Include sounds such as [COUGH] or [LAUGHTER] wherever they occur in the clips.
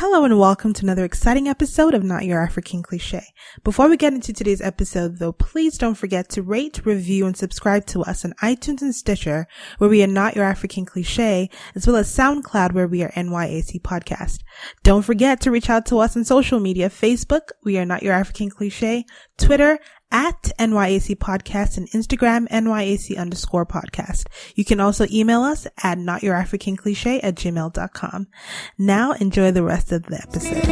Hello and welcome to another exciting episode of Not Your African Cliche. Before we get into today's episode though, please don't forget to rate, review, and subscribe to us on iTunes and Stitcher, where we are Not Your African Cliche, as well as SoundCloud, where we are NYAC Podcast. Don't forget to reach out to us on social media, Facebook, we are Not Your African Cliche, Twitter, at NYAC Podcast and Instagram NYAC underscore podcast. You can also email us at notyourafricancliche at gmail.com. Now enjoy the rest of the episode.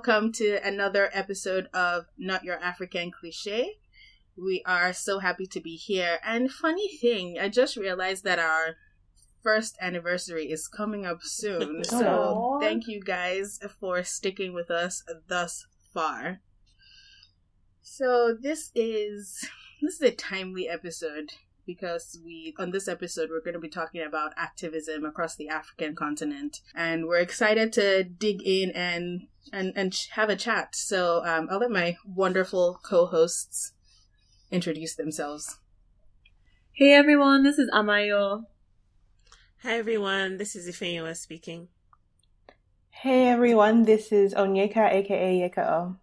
Welcome to another episode of Not Your African Cliche. We are so happy to be here. And funny thing, I just realized that our first anniversary is coming up soon. [LAUGHS] So Aww. thank you guys for sticking with us thus far. So this is this is a timely episode because we on this episode we're going to be talking about activism across the African continent and we're excited to dig in and and and have a chat. So um, I'll let my wonderful co-hosts introduce themselves. Hey everyone, this is Amayo. Hi everyone, this is Ifeanyiwa speaking. Hey everyone, this is Onyeka aka Yeka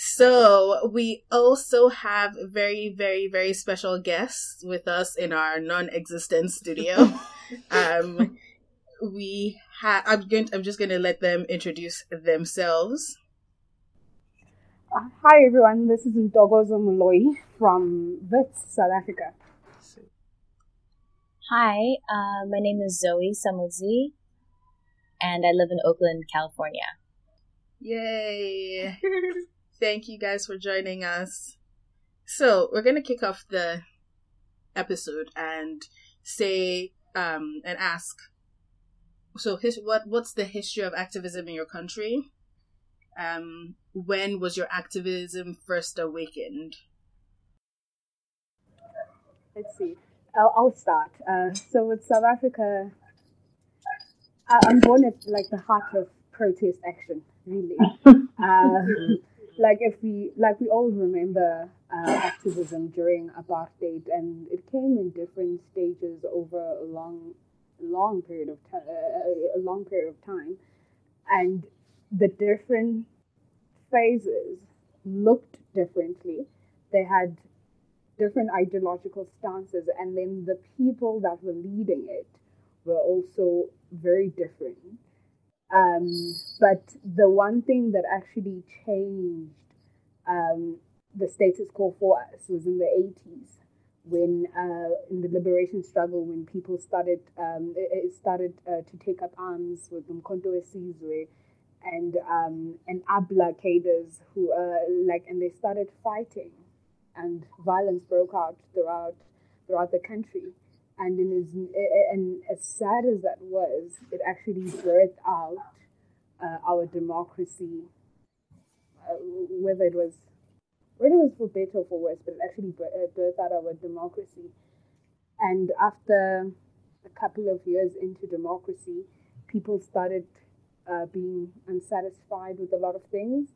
so we also have very, very, very special guests with us in our non-existent studio. [LAUGHS] um, we have. I'm going. To, I'm just going to let them introduce themselves. Uh, hi everyone. This is Ntokozo Moloi from Wits, South Africa. Hi, uh, my name is Zoe Samudzi, and I live in Oakland, California. Yay! [LAUGHS] Thank you guys for joining us. So, we're going to kick off the episode and say um and ask so his, what what's the history of activism in your country? Um when was your activism first awakened? Let's see. I'll, I'll start. Uh, so with South Africa, I, I'm born at like the heart of protest action, really. [LAUGHS] Uh, like if we like we all remember uh, activism during apartheid, and it came in different stages over a long, long period of time, uh, a long period of time, and the different phases looked differently. They had different ideological stances, and then the people that were leading it were also very different. Um, but the one thing that actually changed um, the status quo for us was in the 80s when uh, in the liberation struggle when people started um, started uh, to take up arms with Umkhonto Wesizwe and um, and APLA cadres who uh, like and they started fighting and violence broke out throughout throughout the country. And in as, and as sad as that was it actually birthed out uh, our democracy, uh, whether it was whether it was for better or for worse, but it actually uh, birthed out our democracy. And after a couple of years into democracy, people started uh, being unsatisfied with a lot of things.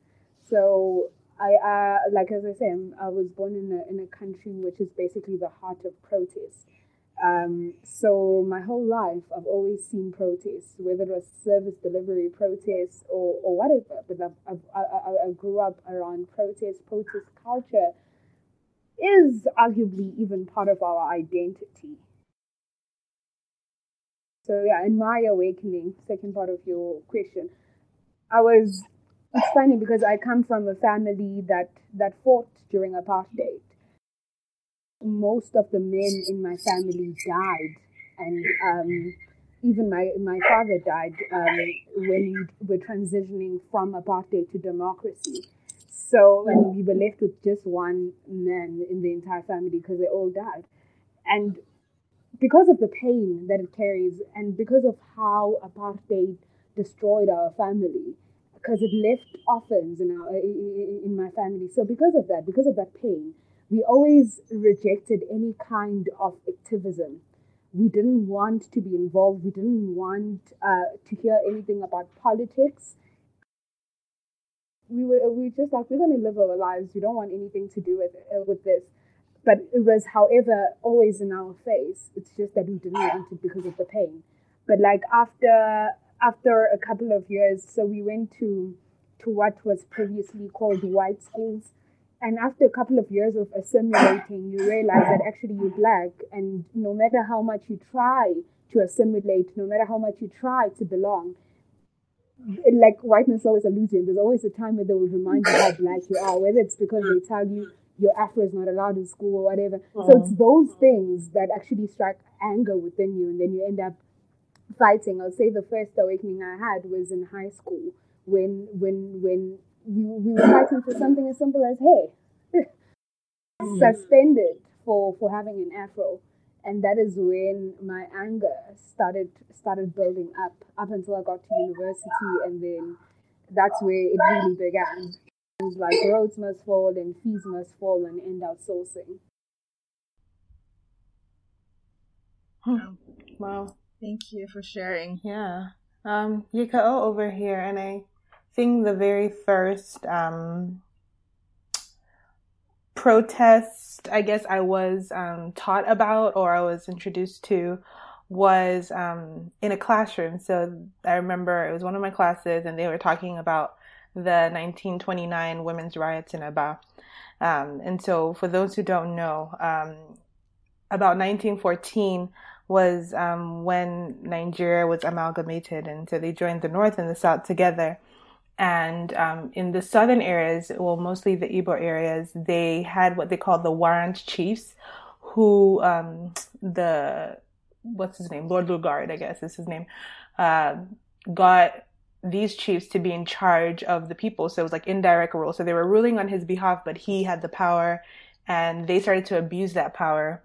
So I, uh, like as I say, I was born in a in a country which is basically the heart of protest. Um, so my whole life, I've always seen protests, whether it was service delivery protests or, or whatever. But I've, I've, I, I grew up around protest. Protest culture is arguably even part of our identity. So yeah, in my awakening, second part of your question, I was. It's funny because I come from a family that that fought during apartheid most of the men in my family died, and um, even my my father died um, when we were transitioning from apartheid to democracy. So and we were left with just one man in the entire family because they all died, and because of the pain that it carries, and because of how apartheid destroyed our family because it left orphans in our in my family. So because of that, because of that pain, we always rejected any kind of activism. We didn't want to be involved. We didn't want uh, to hear anything about politics. We were we were just like we're going to live our lives. We don't want anything to do with uh, with this. But it was, however, always in our face. It's just that we didn't want it because of the pain. But like after after a couple of years, so we went to to what was previously called white schools. And after a couple of years of assimilating, you realize that actually you're black, and no matter how much you try to assimilate, no matter how much you try to belong, like whiteness always alludes you, there's always a time where they will remind you how black you are, whether it's because they tell you your afro is not allowed in school or whatever. Mm. So it's those things that actually strike anger within you, and then you end up fighting. I'll say the first awakening I had was in high school when when when we, we were fighting for something as simple as hey, mm. suspended for for having an afro, and that is when my anger started started building up up until I got to university, and then that's where it really began. Things like Rhodes must fall and fees must fall and end outsourcing. Wow. Thank you for sharing. Yeah. Um, Yukao over here, and I think the very first um, protest, I guess I was um, taught about or I was introduced to was um, in a classroom. So I remember it was one of my classes, and they were talking about the 1929 women's riots in Aba. Um, and so, for those who don't know, um, about 1914 was um, when Nigeria was amalgamated, and so they joined the North and the South together. And um, in the southern areas, well, mostly the Igbo areas, they had what they called the warrant chiefs, who um, the what's his name, Lord Lugard, I guess is his name, uh, got these chiefs to be in charge of the people. So it was like indirect rule. So they were ruling on his behalf, but he had the power, and they started to abuse that power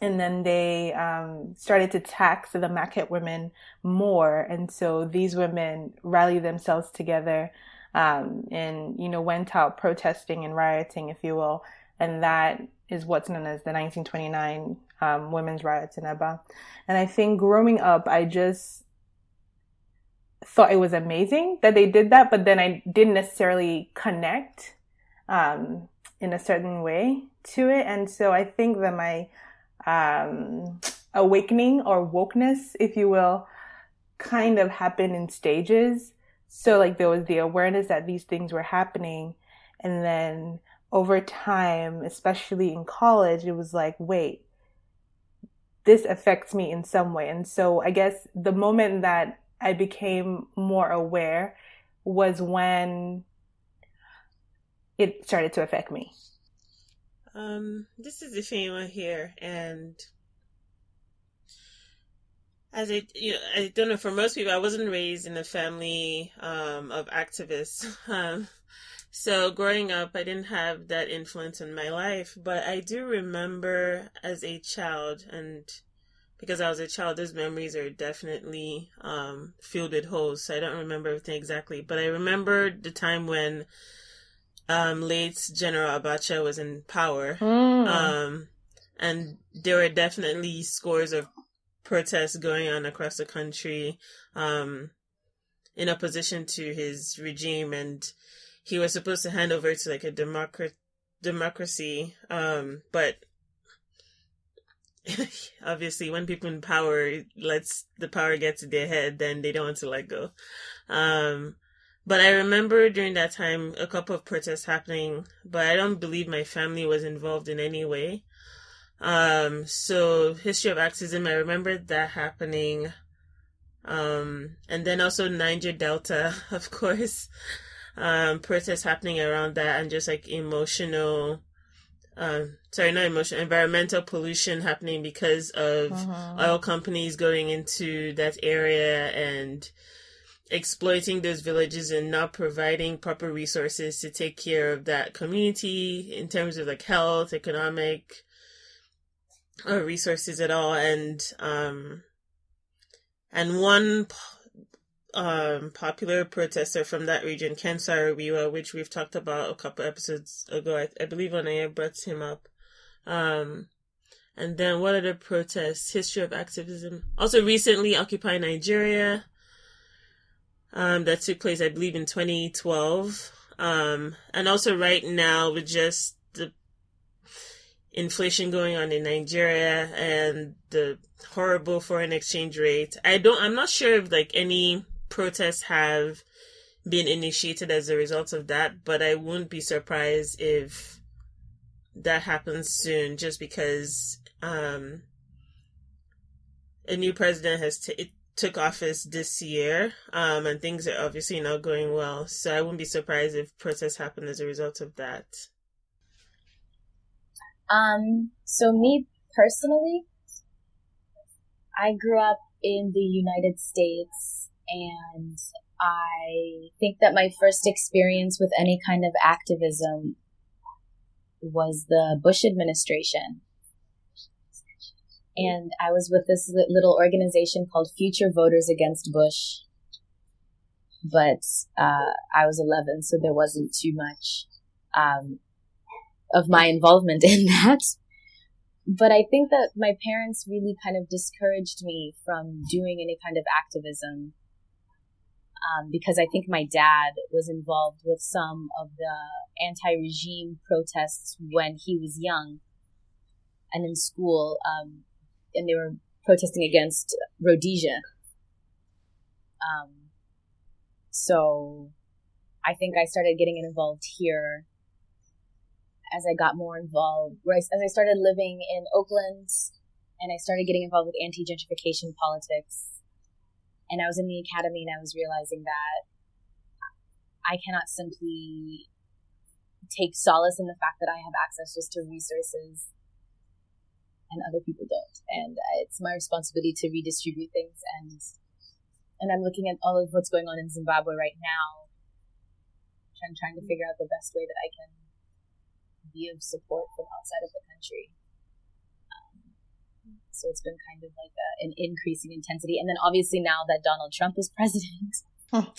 and then they um, started to tax the Maket women more, and so these women rallied themselves together um, and you know went out protesting and rioting, if you will, and that is what's known as the 1929 um, women's riots in Aba. And I think growing up, I just thought it was amazing that they did that, but then I didn't necessarily connect um, in a certain way to it, and so I think that my um, awakening or wokeness, if you will, kind of happened in stages. So, like, there was the awareness that these things were happening. And then over time, especially in college, it was like, wait, this affects me in some way. And so, I guess the moment that I became more aware was when it started to affect me. Um, this is Ifeoma here, and as I, you know, I don't know, for most people, I wasn't raised in a family um, of activists. [LAUGHS] Um, so growing up, I didn't have that influence in my life, but I do remember as a child, and because I was a child, those memories are definitely um, filled with holes. So I don't remember everything exactly, but I remember the time when um, late General Abacha was in power. Mm. Um, and there were definitely scores of protests going on across the country um, in opposition to his regime. And he was supposed to hand over to like a democrat- democracy. Um, but [LAUGHS] obviously when people in power lets the power get to their head, then they don't want to let go. Um, but I remember during that time a couple of protests happening, but I don't believe my family was involved in any way. Um, so history of Axism, I remember that happening. Um, and then also Niger Delta, [LAUGHS] of course, um, protests happening around that and just like emotional, um, sorry, not emotional, environmental pollution happening because of uh-huh. oil companies going into that area and, exploiting those villages and not providing proper resources to take care of that community in terms of like health, economic, or resources at all. And, um, and one um, popular protester from that region, Ken Saro-Wiwa, which we've talked about a couple episodes ago. I, I believe Anaya brought him up. Um, and then what other protests? History of activism. Also recently, Occupy Nigeria. Um, that took place, I believe, in 2012. Um, and also right now with just the inflation going on in Nigeria and the horrible foreign exchange rate. I don't, I'm not sure if like any protests have been initiated as a result of that, but I wouldn't be surprised if that happens soon just because um, a new president has t- took office this year um, and things are obviously not going well so i wouldn't be surprised if protests happen as a result of that um so me personally i grew up in the united states and i think that my first experience with any kind of activism was the Bush administration. And I was with this little organization called Future Voters Against Bush. But uh, I was 11, so there wasn't too much um, of my involvement [LAUGHS] in that. But I think that my parents really kind of discouraged me from doing any kind of activism um, because I think my dad was involved with some of the anti-regime protests when he was young and in school, um, and they were protesting against Rhodesia. Um, so I think I started getting involved here as I got more involved, as I started living in Oakland and I started getting involved with anti-gentrification politics and I was in the academy and I was realizing that I cannot simply take solace in the fact that I have access just to resources and other people don't. And it's my responsibility to redistribute things. And, and I'm looking at all of what's going on in Zimbabwe right now, trying, trying to figure out the best way that I can be of support from outside of the country. Um, so it's been kind of like a, an increasing intensity. And then obviously now that Donald Trump is [LAUGHS] president, oh,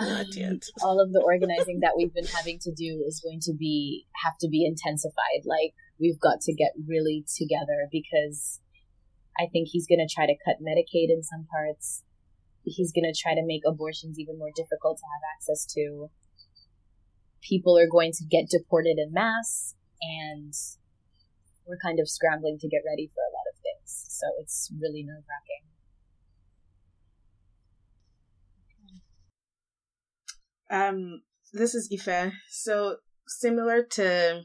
not yet. all of the organizing that we've been having to do is going to be have to be intensified. Like we've got to get really together because I think he's going to try to cut Medicaid in some parts. He's going to try to make abortions even more difficult to have access to. People are going to get deported in mass and we're kind of scrambling to get ready for a lot of things. So it's really nerve wracking. Um, this is Ife. So similar to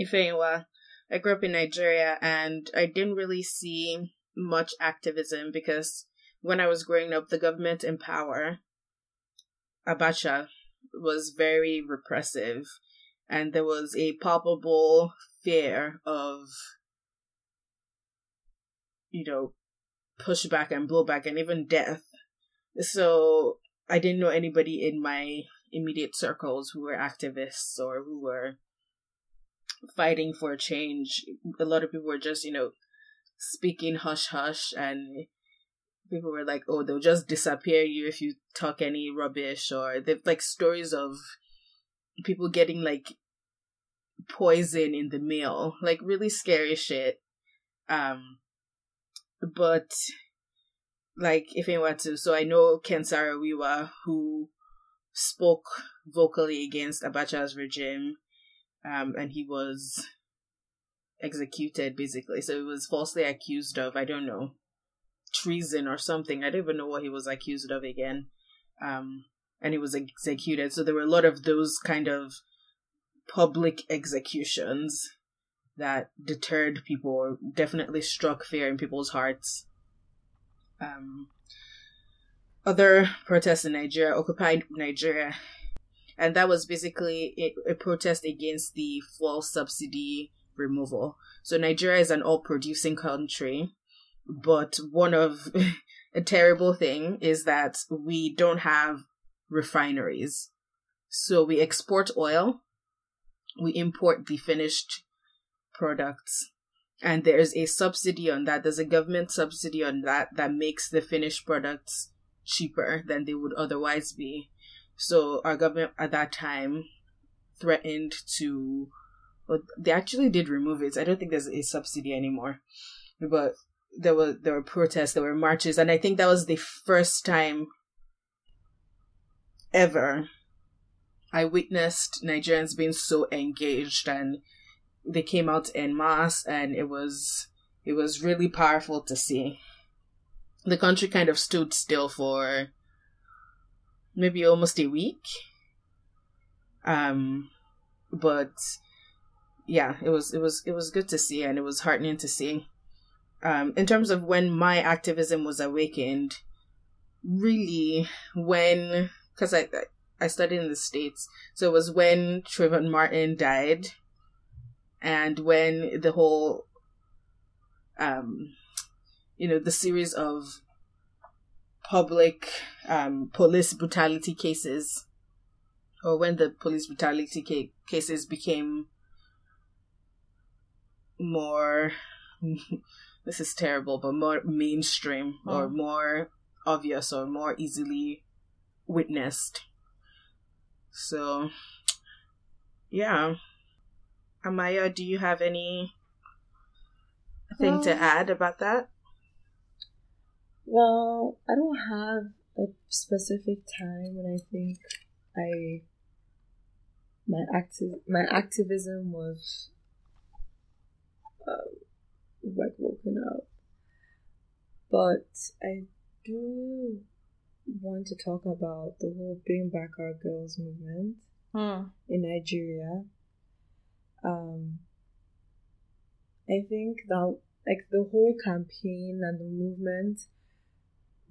Ifeanyiwa, I grew up in Nigeria and I didn't really see much activism because when I was growing up, the government in power, Abacha, was very repressive and there was a palpable fear of you know pushback and blowback and even death so i didn't know anybody in my immediate circles who were activists or who were fighting for change a lot of people were just you know speaking hush hush and people were like oh they'll just disappear you if you talk any rubbish or they've like stories of people getting like poison in the mail, like really scary shit. Um, but like if I were to, so I know Ken Saro-Wiwa who spoke vocally against Abacha's regime, um, and he was executed basically. So he was falsely accused of I don't know treason or something. I don't even know what he was accused of again. Um, and he was executed. So there were a lot of those kind of public executions that deterred people or definitely struck fear in people's hearts. Um, other protests in Nigeria, occupied Nigeria, and that was basically a, a protest against the fuel subsidy removal. So Nigeria is an all producing country, but one of [LAUGHS] a terrible thing is that we don't have refineries. So we export oil we import the finished products and there's a subsidy on that there's a government subsidy on that that makes the finished products cheaper than they would otherwise be. So our government at that time threatened to well, they actually did remove it. I don't think there's a subsidy anymore. But there were there were protests, there were marches, and I think that was the first time ever I witnessed Nigerians being so engaged and they came out in mass and it was it was really powerful to see. The country kind of stood still for maybe almost a week. Um but yeah, it was it was it was good to see and it was heartening to see. Um in terms of when my activism was awakened, really when because I I studied in the States. So it was when Trayvon Martin died and when the whole, um, you know, the series of public um, police brutality cases, or when the police brutality ca- cases became more, [LAUGHS] this is terrible, but more mainstream oh. or more obvious or more easily witnessed. So, yeah. Amaya, do you have any thing to add about that? Well, I don't have a specific time when I think I my active my activism was um, like woken up, but I do want to talk about the whole Bring Back Our Girls movement hmm. in Nigeria. Um, I think that like the whole campaign and the movement,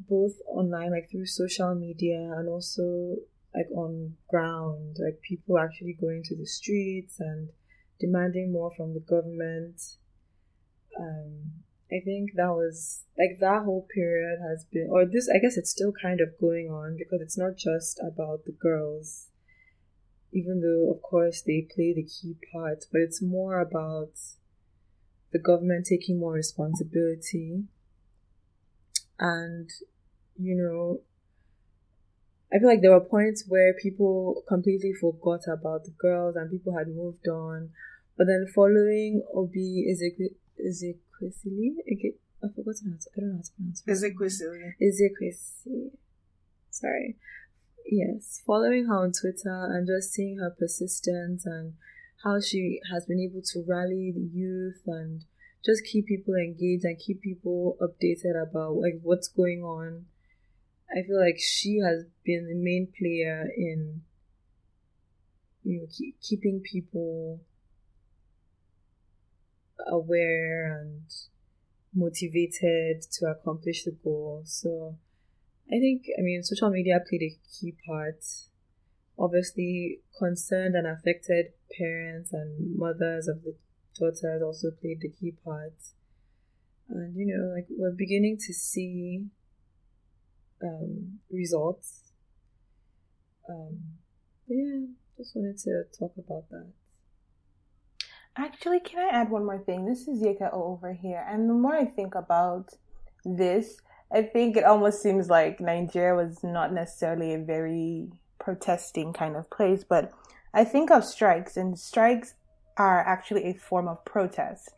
both online, like through social media, and also like on ground, like people actually going to the streets and demanding more from the government. Um, I think that was like that whole period has been, or this, I guess it's still kind of going on because it's not just about the girls, even though, of course, they play the key part, but it's more about the government taking more responsibility. And, you know, I feel like there were points where people completely forgot about the girls and people had moved on. But then following Oby Ezekwesili. Okay, I forgot how to. I don't know how to pronounce it. Ezekwesili. Ezekwesili. Sorry. Yes, following her on Twitter and just seeing her persistence and how she has been able to rally the youth and just keep people engaged and keep people updated about like what's going on. I feel like she has been the main player in you know keep, keeping people aware and motivated to accomplish the goal. So I think, I mean, social media played a key part. Obviously, concerned and affected parents and mothers of the daughters also played the key part. And, you know, like we're beginning to see um, results. Um, yeah, just wanted to talk about that. Actually, can I add one more thing? This is Yeka over here. And the more I think about this, I think it almost seems like Nigeria was not necessarily a very protesting kind of place, but I think of strikes, and strikes are actually a form of protest.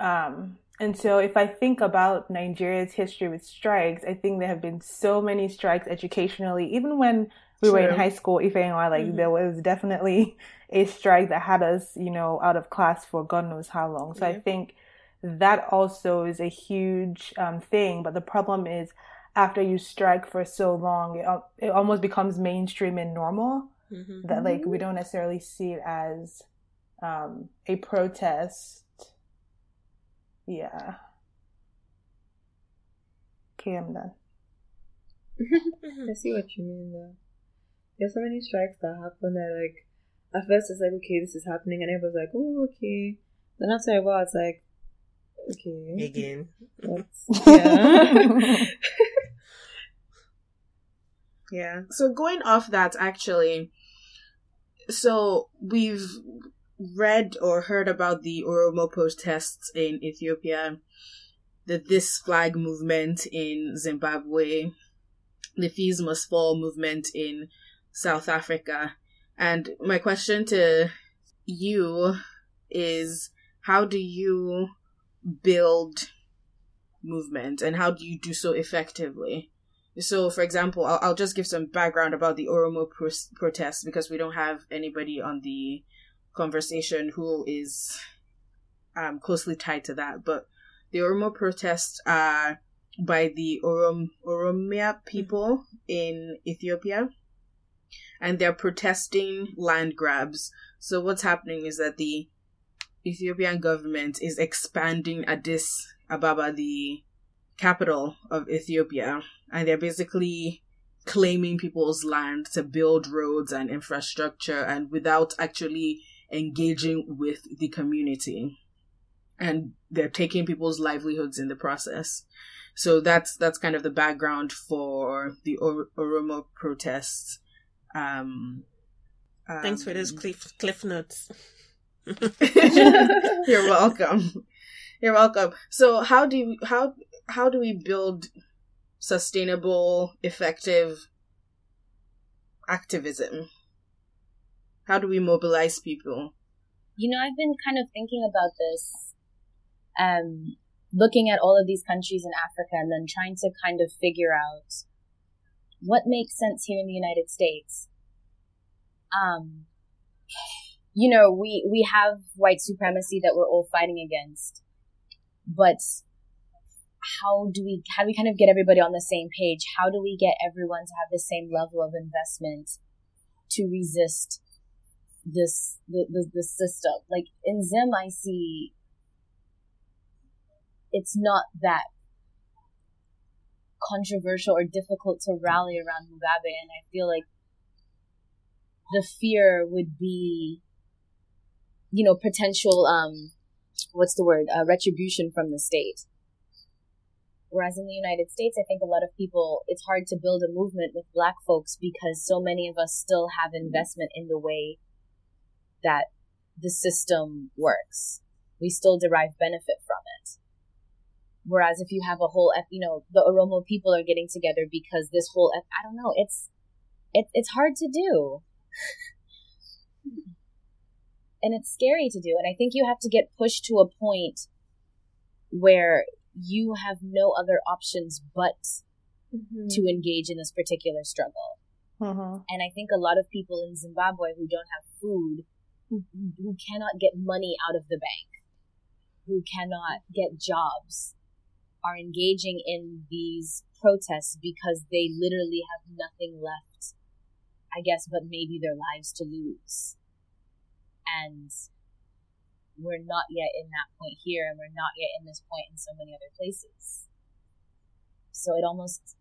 Um, and so if I think about Nigeria's history with strikes, I think there have been so many strikes educationally, even when we True. were in high school, if I, like mm-hmm. there was definitely [LAUGHS] a strike that had us, you know, out of class for God knows how long. So yeah. I think that also is a huge um, thing. But the problem is, after you strike for so long, it, it almost becomes mainstream and normal. Mm-hmm. That like we don't necessarily see it as um, a protest. Yeah. Okay, I'm done. [LAUGHS] I see what you mean though. There's so many strikes that happen that like at first it's like okay this is happening and everyone's like oh okay then after a while it's like okay. Again. [LAUGHS] Yeah. [LAUGHS] Yeah. So going off that actually so we've read or heard about the oromo protests in ethiopia the this flag movement in zimbabwe the fees must fall movement in South Africa. And my question to you is how do you build movement and how do you do so effectively? So, for example, I'll, I'll just give some background about the Oromo pro- protests because we don't have anybody on the conversation who is um, closely tied to that. But the Oromo protests are by the Orom Oromia people in Ethiopia, and they're protesting land grabs. So what's happening is that the Ethiopian government is expanding Addis Ababa, the capital of Ethiopia, and they're basically claiming people's land to build roads and infrastructure and without actually engaging with the community. And they're taking people's livelihoods in the process. So that's that's kind of the background for the or- oromo protests. Um, um, thanks for those cliff cliff notes [LAUGHS] you're welcome you're welcome so how do you, how how do we build sustainable, effective activism? How do we mobilize people? You know, I've been kind of thinking about this, um, looking at all of these countries in Africa and then trying to kind of figure out what makes sense here in the United States. Um, you know, we, we have white supremacy that we're all fighting against, but how do we how do we kind of get everybody on the same page? How do we get everyone to have the same level of investment to resist this the the, the system? Like in Zim, I see it's not that controversial or difficult to rally around Mugabe, and I feel like the fear would be, you know, potential um, what's the word, uh, retribution from the state Whereas in the United States, I think a lot of people, it's hard to build a movement with black folks because so many of us still have investment in the way that the system works. We still derive benefit from it. Whereas if you have a whole, you know, the Oromo people are getting together because this whole, I don't know, it's, it, it's hard to do. And it's scary to do. And I think you have to get pushed to a point where you have no other options but mm-hmm. to engage in this particular struggle. Mm-hmm. And I think a lot of people in Zimbabwe who don't have food, who, who cannot get money out of the bank, who cannot get jobs, are engaging in these protests because they literally have nothing left, I guess, but maybe their lives to lose. And we're not yet in that point here and we're not yet in this point in so many other places. So it almost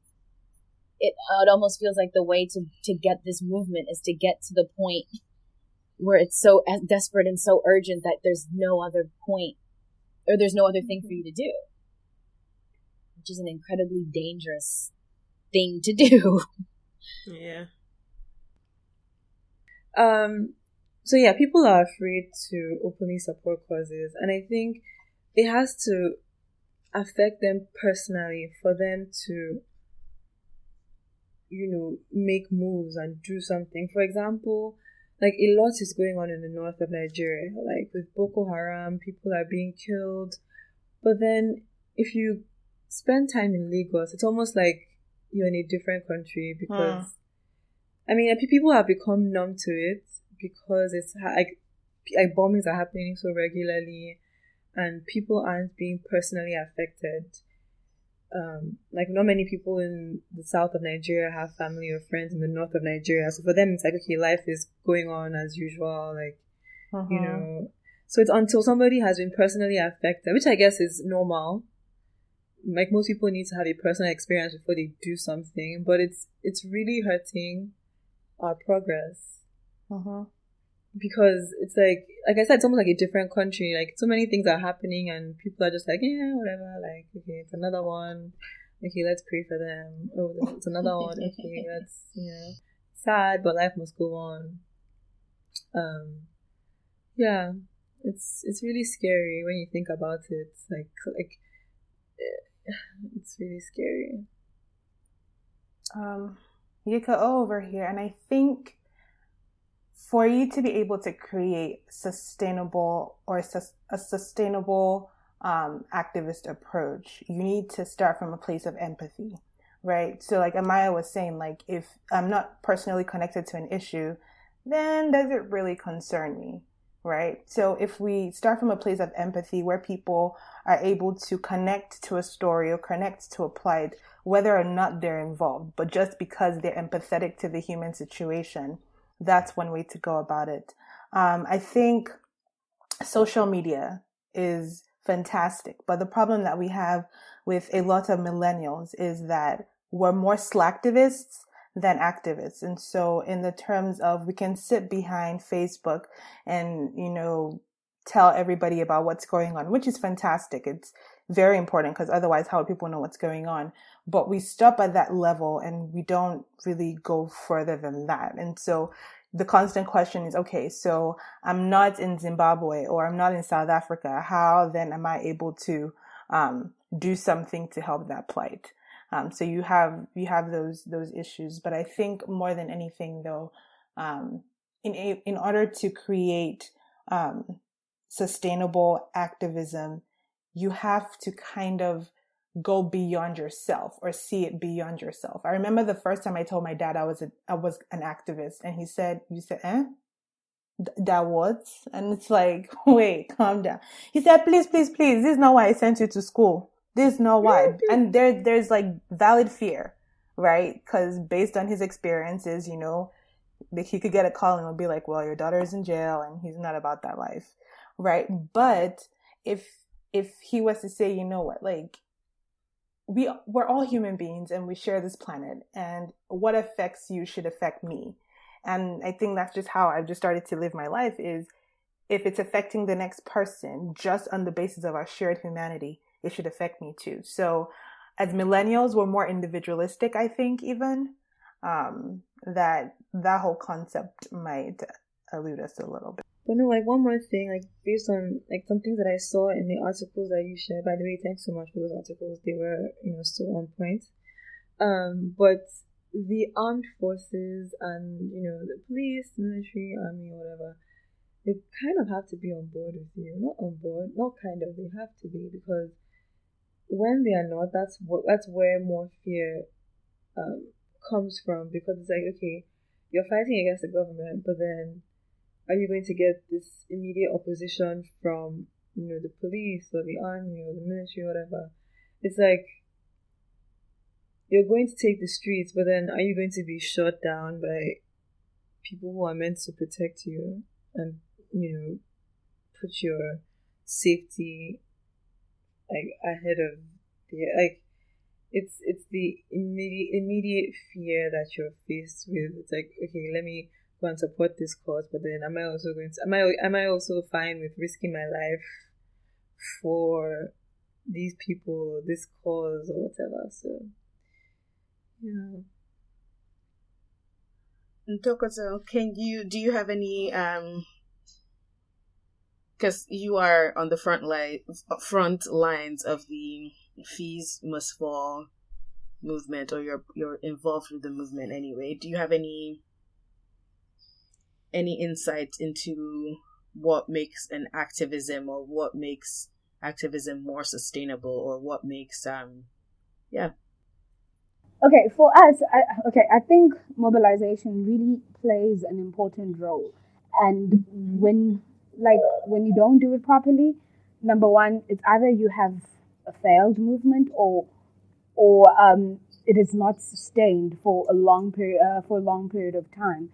it, it almost feels like the way to to get this movement is to get to the point where it's so desperate and so urgent that there's no other point or there's no other thing for you to do. Which is an incredibly dangerous thing to do. Yeah. Um so yeah, people are afraid to openly support causes, and I think it has to affect them personally for them to, you know, make moves and do something. For example, like a lot is going on in the north of Nigeria, like with Boko Haram, people are being killed. But then if you spend time in Lagos, it's almost like you're in a different country because, hmm. I mean, people have become numb to it because it's like like bombings are happening so regularly and people aren't being personally affected um, like not many people in the south of Nigeria have family or friends in the north of Nigeria. So for them, it's like okay, life is going on as usual. Like uh-huh. you know, so it's until somebody has been personally affected, which I guess is normal. Like most people need to have a personal experience before they do something, but it's it's really hurting our progress. Uh-huh. Because it's like, like I said, it's almost like a different country. Like so many things are happening, and people are just like, yeah, whatever. Like, okay, it's another one. Okay, let's pray for them. Oh, it's another [LAUGHS] one. Okay, that's you know sad, but life must go on. Um, yeah, it's it's really scary when you think about it. Like like, [SIGHS] it's really scary. Um, Yika O over here, and I think for you to be able to create sustainable or a sustainable um, activist approach, you need to start from a place of empathy, right? So, like Amaya was saying, like if I'm not personally connected to an issue, then does it really concern me? Right. So if we start from a place of empathy where people are able to connect to a story or connect to a plight, whether or not they're involved, but just because they're empathetic to the human situation, that's one way to go about it. Um, I think social media is fantastic, but the problem that we have with a lot of millennials is that we're more slacktivists than activists. And so in the terms of we can sit behind Facebook and, you know, tell everybody about what's going on, which is fantastic. It's very important because otherwise how would people know what's going on? But we stop at that level and we don't really go further than that. And so the constant question is, okay, so I'm not in Zimbabwe or I'm not in South Africa. How then am I able to um, do something to help that plight? Um, so you have you have those those issues, but I think more than anything, though, um, in a, in order to create um, sustainable activism, you have to kind of go beyond yourself or see it beyond yourself. I remember the first time I told my dad I was a, I was an activist, and he said, "You said, eh." that what? And it's like, [LAUGHS] wait, calm down. He said, please, please, please, this is not why I sent you to school. This is not why. And there, there's like valid fear, right? Cause based on his experiences, you know, he could get a call and would be like, well, your daughter is in jail and he's not about that life. Right. But if, if he was to say, you know what, like, we, we're all human beings and we share this planet and what affects you should affect me. And I think that's just how I've just started to live my life is if it's affecting the next person just on the basis of our shared humanity, it should affect me too. So as millennials, we're more individualistic, I think, even. Um, that that whole concept might elude us a little bit. But no, like one more thing, like based on like some things that I saw in the articles that you shared. By the way, thanks so much for those articles. They were, you know, so on point. Um, but the armed forces and you know the police, military, army, whatever, they kind of have to be on board with you. Not on board, not kind of. They have to be because when they are not, that's what that's where more fear um, comes from because it's like okay, you're fighting against the government, but then are you going to get this immediate opposition from you know the police or the army or the military or whatever? It's like you're going to take the streets, but then are you going to be shot down by people who are meant to protect you and you know put your safety like ahead of the like it's it's the immediate immediate fear that you're faced with. It's like okay, let me go and support this cause, but then am I also going to am I am I also fine with risking my life for these people this cause or whatever? So yeah. Ntokozo, can you do you have any um because you are on the front line, front lines of the fees must fall movement, or you're you're involved with the movement anyway. Do you have any any insight into what makes an activism, or what makes activism more sustainable, or what makes um, yeah. Okay, for us, I, okay, I think mobilization really plays an important role, and when like when you don't do it properly, number one, it's either you have a failed movement or or um, it is not sustained for a long period uh, for a long period of time.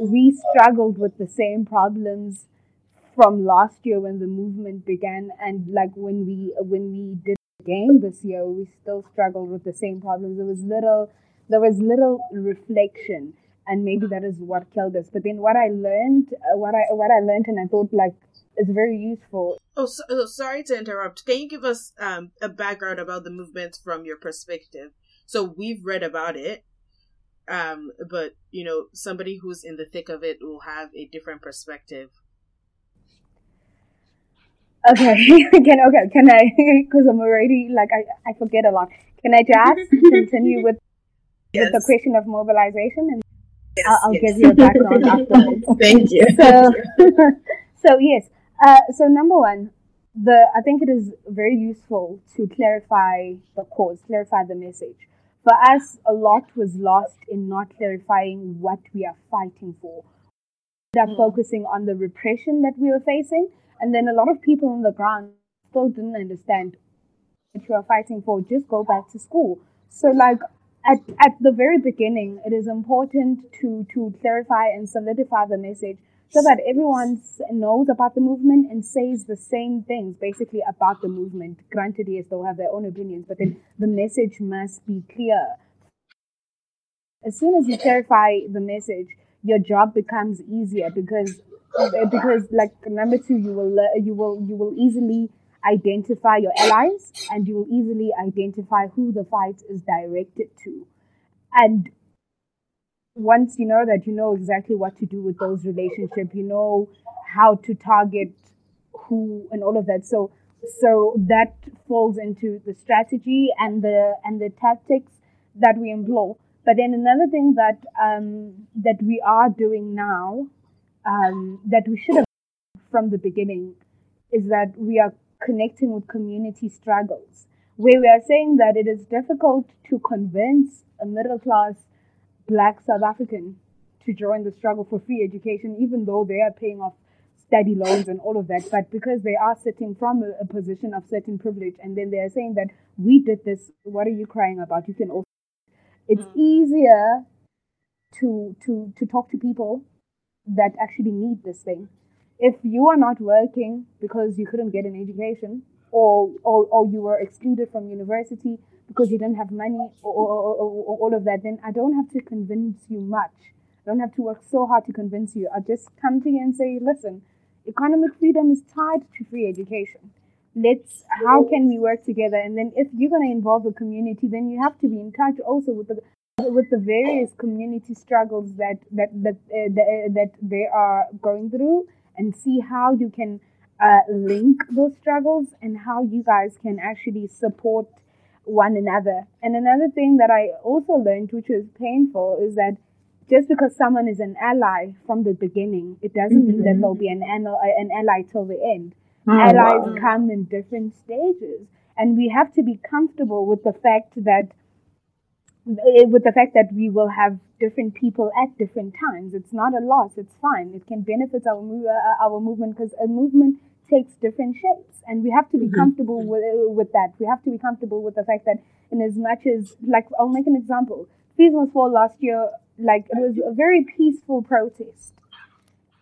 We struggled with the same problems from last year when the movement began, and like when we when we did the game this year, we still struggled with the same problems. There was little there was little reflection and maybe that is what killed us. But then what I learned, uh, what I what I learned, and I thought like is very useful. Oh, so, oh, sorry to interrupt. Can you give us um, a background about the movement from your perspective? So we've read about it, um, but you know, somebody who's in the thick of it will have a different perspective. Okay, [LAUGHS] can okay, can I? [LAUGHS] Because I'm already like I I forget a lot. Can I just [LAUGHS] continue with yes. with the question of mobilization, and yes, I'll, I'll yes. give you a background afterwards. Thank you. So, so yes. Uh, so number one, the I think it is very useful to clarify the cause, clarify the message. For us, a lot was lost in not clarifying what we are fighting for. We are mm. focusing on the repression that we were facing, and then a lot of people on the ground still didn't understand what you are fighting for. Just go back to school. So, like at at the very beginning, it is important to to clarify and solidify the message so that everyone knows about the movement and says the same things basically about the movement. Granted, yes, they'll have their own opinions, but then the message must be clear. As soon as you clarify the message, your job becomes easier because eh, because like number two, you will you will you will easily identify your allies and you will easily identify who the fight is directed to, and once you know that you know exactly what to do with those relationships you know how to target who and all of that. So so that falls into the strategy and the and the tactics that we employ. But then another thing that um, that we are doing now um, that we should have from the beginning is that we are connecting with community struggles where we are saying that it is difficult to convince a middle class black South African to join the struggle for free education, even though they are paying off study loans and all of that. But because they are sitting from a, a position of certain privilege, and then they are saying that we did this, what are you crying about? You can also. It's mm. easier to to to talk to people that actually need this thing. If you are not working because you couldn't get an education, or or, or you were excluded from university because you don't have money or, or, or, or, all of that, then I don't have to convince you much. I don't have to work so hard to convince you. I just come to you and say, listen, economic freedom is tied to free education. Let's, how can we work together? And then if you're going to involve the community, then you have to be in touch also with the with the various community struggles that that that uh, that, that they are going through, and see how you can uh, link those struggles and how you guys can actually support one another. And another thing that I also learned, which was painful, is that just because someone is an ally from the beginning, it doesn't mm-hmm. mean that mm-hmm. they'll be an, an ally till the end. Oh, Allies wow. come in different stages, and we have to be comfortable with the fact that eh, with the fact that we will have different people at different times. It's not a loss. It's fine. It can benefit our uh, our movement because a movement takes different shapes and we have to be mm-hmm. comfortable with, with that. We have to be comfortable with the fact that in as much as like i'll make an example. Must fall last year like it was a very peaceful protest.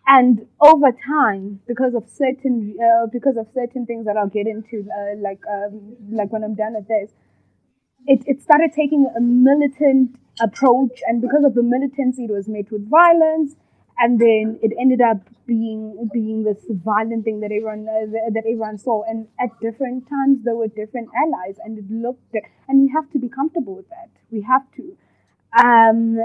And over time because of certain uh, because of certain things that i'll get into uh, like um, like when i'm done with this it, it started taking a militant approach and because of the militancy it was met with violence and then it ended up being being this violent thing that everyone uh, that everyone saw. And at different times there were different allies and it looked and we have to be comfortable with that. We have to um,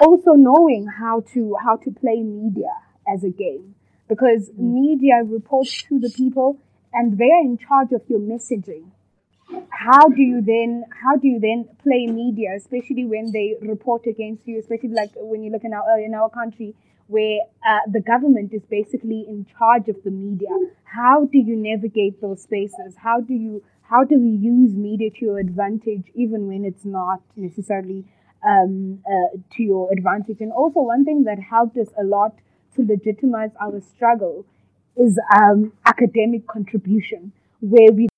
also knowing how to how to play media as a game. Because mm. media reports to the people and they're in charge of your messaging. How do you then how do you then play media especially when they report against you especially like when you look in our in our country where uh, the government is basically in charge of the media. How do you navigate those spaces? How do you how do we use media to your advantage, even when it's not necessarily um, uh, to your advantage? And also, one thing that helped us a lot to legitimize our struggle is um, academic contribution, where we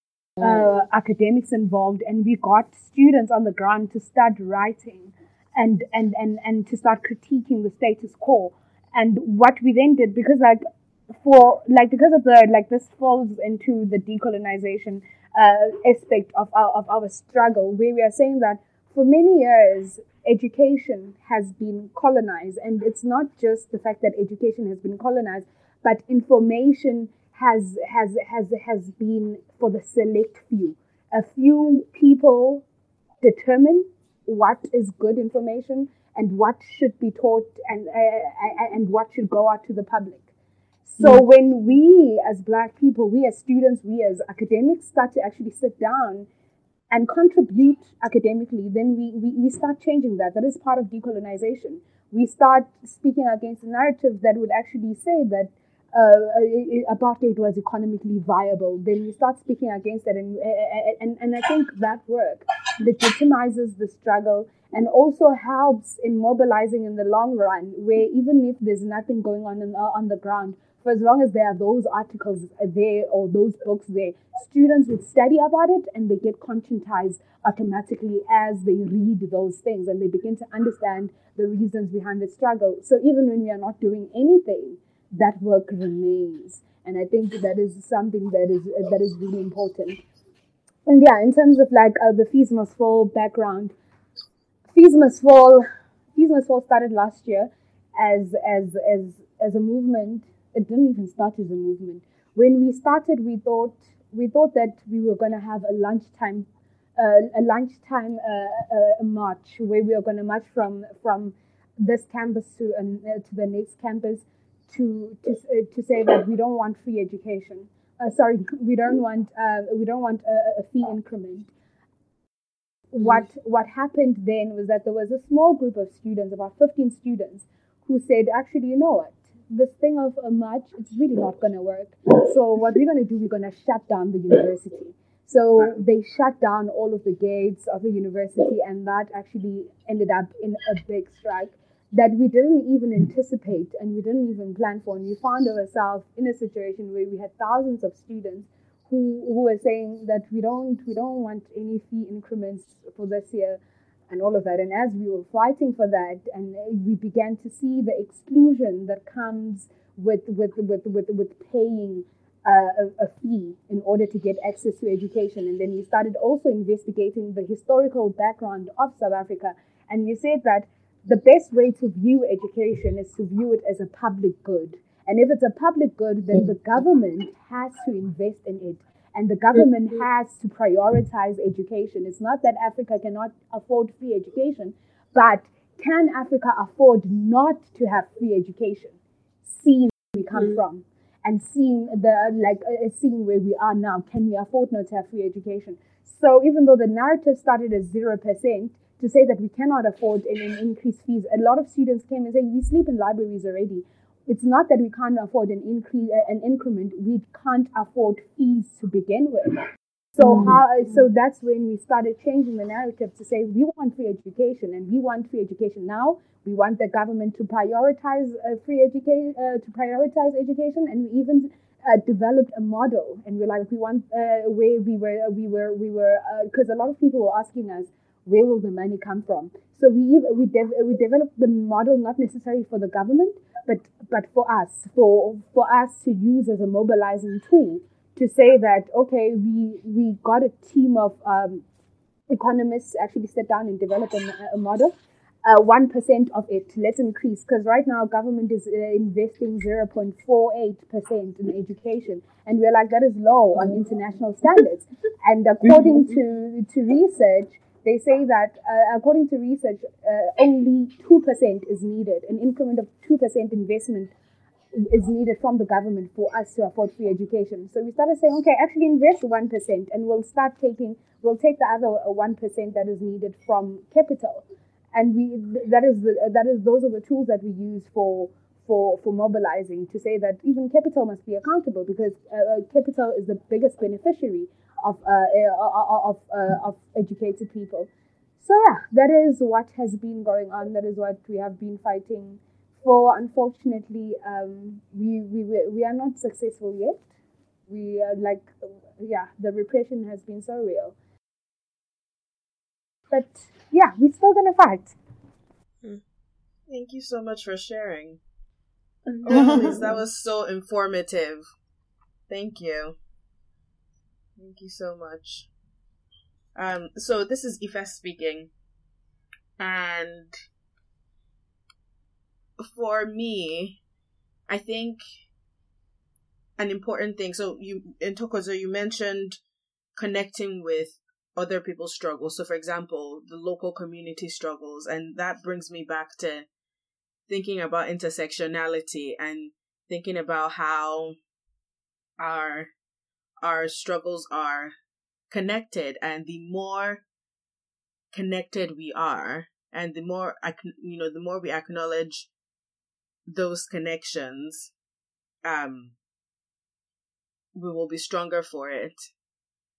uh, academics involved and we got students on the ground to start writing and, and, and, and to start critiquing the status quo and what we then did because like for like because of the like this falls into the decolonization uh, aspect of our of our struggle where we are saying that for many years education has been colonized. And it's not just the fact that education has been colonized but information has has has has been for the select few. A few people determine what is good information and what should be taught and uh, and what should go out to the public. So mm. when we as black people, we as students, we as academics start to actually sit down and contribute academically, then we, we, we start changing that. That is part of decolonization. We start speaking against the narrative that would actually say that uh, apartheid was economically viable. Then we start speaking against that, and, and, and I think that work legitimizes the struggle and also helps in mobilizing in the long run, where even if there's nothing going on in, uh, on the ground, for as long as there are those articles there or those books there, students would study about it and they get conscientized automatically as they read those things and they begin to understand the reasons behind the struggle. So even when we are not doing anything, that work remains. And I think that is something that is that is really important. And yeah, in terms of like uh, the fees must fall background, fees must fall. Fees must fall started last year as as as as a movement it didn't even start as a movement. When we started, we thought we thought that we were going to have a lunchtime uh, a lunchtime uh, uh, march where we were going to march from from this campus to uh, to the next campus to to uh, to say that we don't want free education. Uh, sorry, [LAUGHS] we don't want we don't want a, a fee increment what what happened then was that there was a small group of students, about 15 students, who said, actually, you know what? this thing of a match, it's really not going to work. So what we're going to do, we're going to shut down the university. So they shut down all of the gates of the university, and that actually ended up in a big strike that we didn't even anticipate and we didn't even plan for. And we found ourselves in a situation where we had thousands of students who who were saying that we don't we don't want any fee increments for this year and all of that. And as we were fighting for that, and we began to see the exclusion that comes with with with with, with paying uh, a, a, fee in order to get access to education. And then we started also investigating the historical background of South Africa. And we said that the best way to view education is to view it as a public good. And if it's a public good, then the government has to invest in it and the government has to prioritize education. It's not that Africa cannot afford free education, but can Africa afford not to have free education? Seeing where we come mm-hmm. from and seeing the like uh, seeing where we are now, can we afford not to have free education? So even though the narrative started at zero percent, to say that we cannot afford an, an increased fees, a lot of students came and said, "We sleep in libraries already it's not that we can't afford an increase, an increment. We can't afford fees to begin with. So mm. how, so that's when we started changing the narrative to say we want free education and we want free education now. We want the government to prioritize uh, free education, uh, to prioritize education, and we even uh, developed a model. And we're like, we want uh, where we were, we were, we were, because uh, a lot of people were asking us, where will the money come from? So we we, dev- we developed the model not necessarily for the government, but but for us, for for us to use as a mobilizing tool to say that okay, we we got a team of um, economists actually sit down and develop a, a model. Uh, one uh, of it, let's increase because right now government is uh, investing zero point four eight percent in education, and we're like that is low on international standards. And according to to research, they say that uh, according to research, uh, only 2% is needed. An increment of 2% investment is needed from the government for us to afford free education. So we started saying, okay, actually invest 1% and we'll start taking, we'll take the other 1% that is needed from capital. And we, that is the, that is, those are the tools that we use for, for, for mobilizing to say that even capital must be accountable because uh, uh capital is the biggest beneficiary of uh, uh of uh, of educated people. So yeah, that is what has been going on. That is what we have been fighting for. Unfortunately, um, we we we are not successful yet. We are like, yeah, the repression has been so real. But yeah, we're still gonna fight. Hmm. Thank you so much for sharing. [LAUGHS] That [LAUGHS] was so informative. Thank you. Thank you so much. Um, so this is Ife speaking, and for me, I think an important thing. So you Ntokozo, you mentioned connecting with other people's struggles. So, for example, the local community struggles, and that brings me back to thinking about intersectionality and thinking about how our our struggles are connected and the more connected we are and the more you know the more we acknowledge those connections um we will be stronger for it.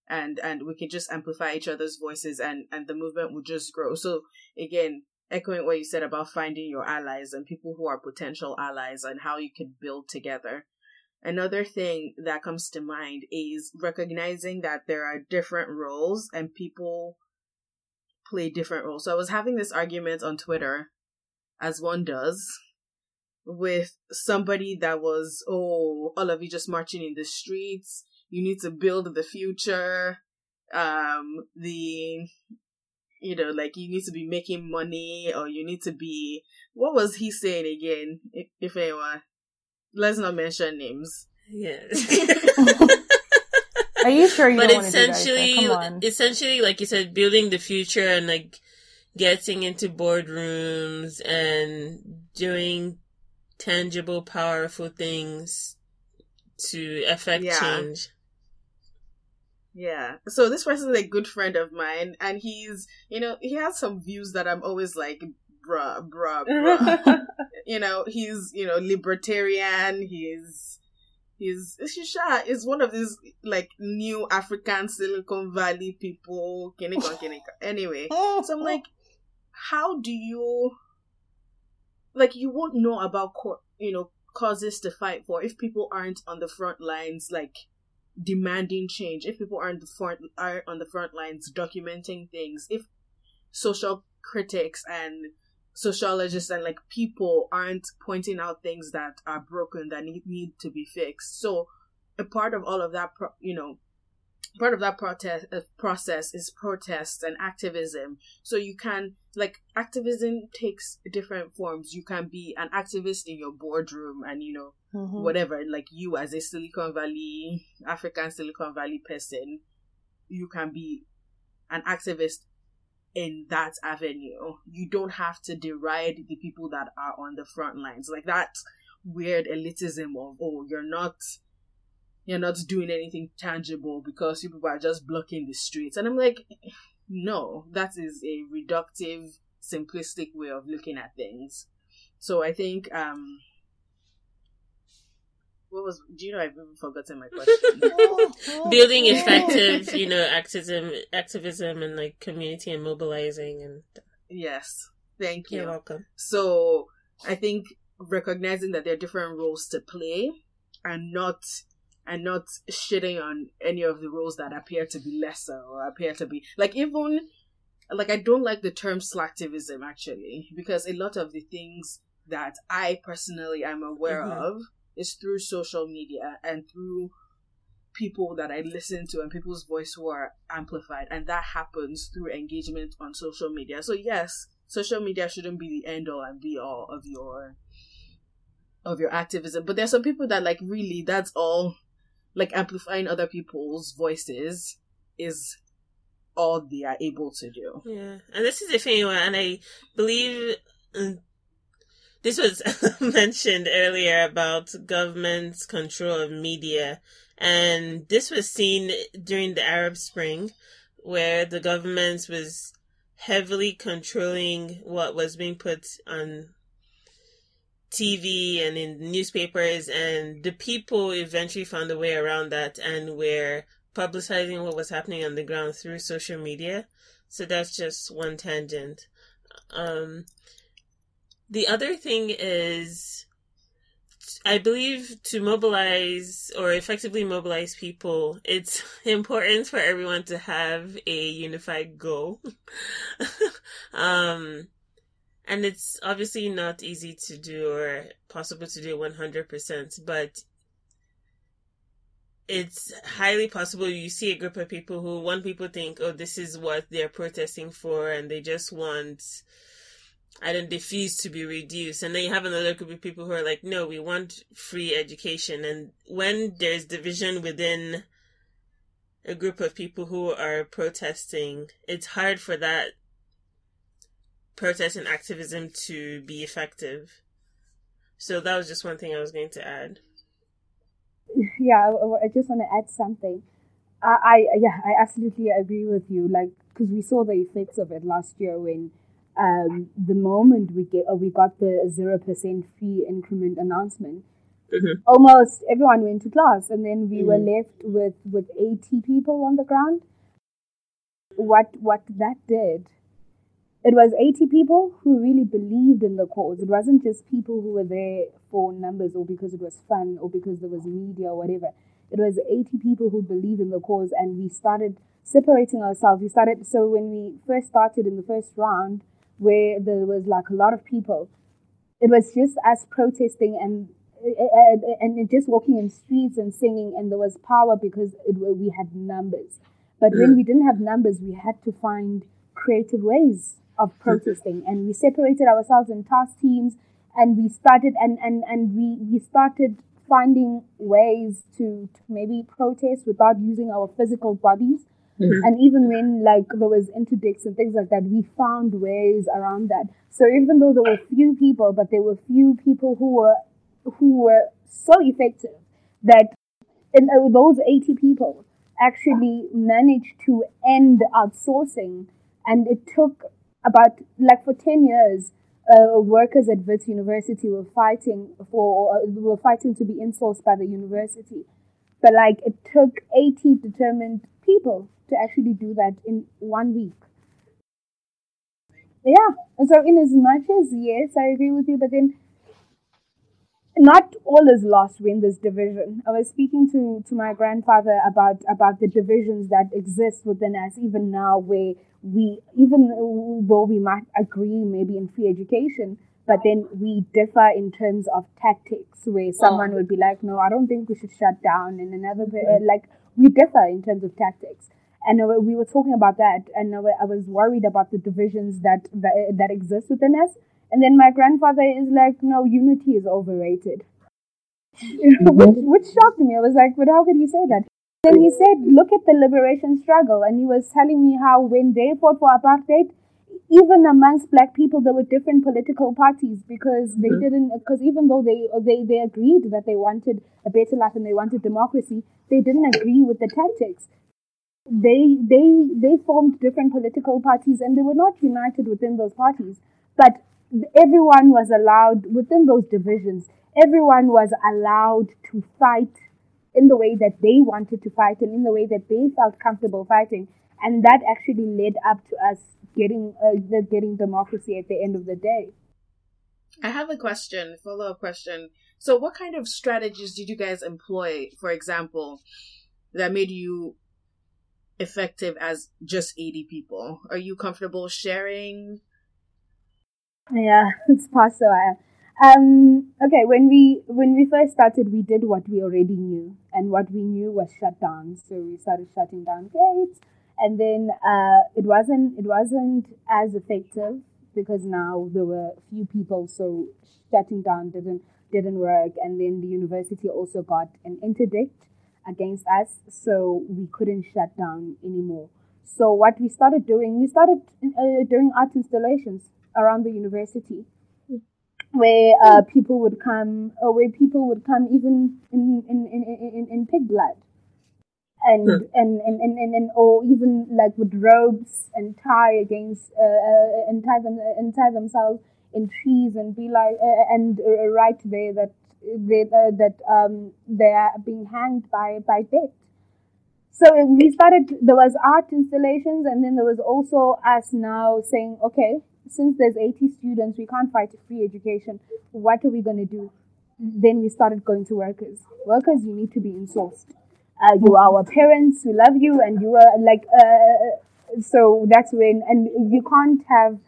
And and we can just amplify each other's voices and and the movement will just grow. So again echoing what you said about finding your allies and people who are potential allies and how you can build together. Another thing that comes to mind is recognizing that there are different roles and people play different roles. So i was having this argument on twitter as one does with somebody that was oh all of you just marching in the streets. You need to build the future. Um the you know like you need to be making money or you need to be what was he saying again? If, if anyone let's not mention names. Yes. [LAUGHS] Are you sure you but essentially essentially like you said building the future and like getting into boardrooms and doing tangible powerful things to affect yeah. change yeah. So this person is a good friend of mine, and he's, you know, he has some views that I'm always like, bruh, bruh, bruh. [LAUGHS] you know, he's, you know, libertarian. He's, he's, Shisha is one of these like new African Silicon Valley people. Anyway, so I'm like, how do you, like, you won't know about, you know, causes to fight for if people aren't on the front lines, like demanding change, if people aren't the front are on the front lines documenting things, if social critics and sociologists and like people aren't pointing out things that are broken that need, need to be fixed. So a part of all of that, you know, part of that protest uh, process is protests and activism so you can like activism takes different forms you can be an activist in your boardroom and you know mm-hmm. whatever like you as a silicon valley african silicon valley person you can be an activist in that avenue you don't have to deride the people that are on the front lines like that weird elitism of oh you're not you're not doing anything tangible because people are just blocking the streets. And I'm like, no, that is a reductive, simplistic way of looking at things. So I think um what was do you know I've even forgotten my question. [LAUGHS] Building effective, you know, activism activism and like community and mobilizing and Yes. Thank you. You're welcome. So I think recognizing that there are different roles to play and not and not shitting on any of the roles that appear to be lesser or appear to be like even like I don't like the term slacktivism actually because a lot of the things that I personally am aware mm-hmm. of is through social media and through people that I listen to and people's voice who are amplified and that happens through engagement on social media. So yes, social media shouldn't be the end all and be all of your of your activism. But there's some people that like really that's all like amplifying other people's voices is all they are able to do. Yeah, and this is a thing, and I believe um, this was [LAUGHS] mentioned earlier about government's control of media, and this was seen during the Arab Spring, where the government was heavily controlling what was being put on TV and in newspapers, and the people eventually found a way around that and were publicizing what was happening on the ground through social media. So that's just one tangent. Um, the other thing is, I believe to mobilize or effectively mobilize people, it's [LAUGHS] important for everyone to have a unified goal. [LAUGHS] um, and it's obviously not easy to do or possible to do 100% but it's highly possible you see a group of people who one people think oh this is what they're protesting for and they just want I don't the fees to be reduced. And then you have another group of people who are like no we want free education. And when there's division within a group of people who are protesting it's hard for that protest and activism to be effective. So that was just one thing I was going to add. Yeah, I, I just want to add something. I I yeah, I absolutely agree with you. Like, because we saw the effects of it last year when um, the moment we get uh, we got the zero percent fee increment announcement, mm-hmm. almost everyone went to class, and then we mm-hmm. were left with with eighty people on the ground. What what that did, it was eighty people who really believed in the cause. It wasn't just people who were there for numbers or because it was fun or because there was media or whatever. It was eighty people who believed in the cause, and we started separating ourselves. We started so when we first started in the first round where there was like a lot of people. It was just us protesting and and, and just walking in streets and singing, and there was power because it, we had numbers. But when we didn't have numbers, we had to find creative ways of protesting, and we separated ourselves in task teams, and we started and and and we we started finding ways to, to maybe protest without using our physical bodies Mm-hmm. And even when like there was interdicts and things like that, we found ways around that. So even though there were few people, but there were few people who were who were so effective that in uh, those 80 people actually managed to end outsourcing and it took about like for 10 years uh, workers at Wits University were fighting for uh, were fighting to be insourced by the university but like it took 80 determined people to actually do that in one week. Yeah, so in as much as yes, I agree with you, but then not all is lost when there's division. I was speaking to, to my grandfather about about the divisions that exist within us even now, where we even though we might agree maybe in free education, but then we differ in terms of tactics. Where someone would be like, "No, I don't think we should shut down," and another mm-hmm. like we differ in terms of tactics and we were talking about that, and I was worried about the divisions that that, that exist within us. And then my grandfather is like, "No, unity is overrated," mm-hmm. [LAUGHS] which, which shocked me. I was like, "But how could you say that?" Then he said, "Look at the liberation struggle," and he was telling me how when they fought for apartheid, even amongst black people there were different political parties because they mm-hmm. didn't because even though they they they agreed that they wanted a better life and they wanted democracy they didn't agree with the tactics they they they formed different political parties and they were not united within those parties but everyone was allowed within those divisions everyone was allowed to fight in the way that they wanted to fight and in the way that they felt comfortable fighting and that actually led up to us getting uh, getting democracy at the end of the day i have a question follow-up question so what kind of strategies did you guys employ for example that made you effective as just 80 people. Are you comfortable sharing? Yeah, [LAUGHS] it's possible. Um, okay, when we when we first started, we did what we already knew, and what we knew was shut down. So we started shutting down gates, and then uh, it wasn't it wasn't as effective because now there were few people, so shutting down didn't didn't work. And then the university also got an interdict, against us, so we couldn't shut down anymore. So what we started doing, we started uh, doing art installations around the university, where uh, people would come, or where people would come even in in in in, in pig blood, and, yeah. and, and, and and and or even like with robes and tie against uh, uh and tie them and tie themselves in trees and be like uh, and uh, write there that they, uh, that um, they are being hanged by by death. So we started. There was art installations, and then there was also us now saying, okay, since there's 80 students, we can't fight a free education. What are we going to do? Then we started going to workers. Workers, you need to be insourced. Uh, you are our parents. We love you, and you are like. Uh, so that's when, and you can't have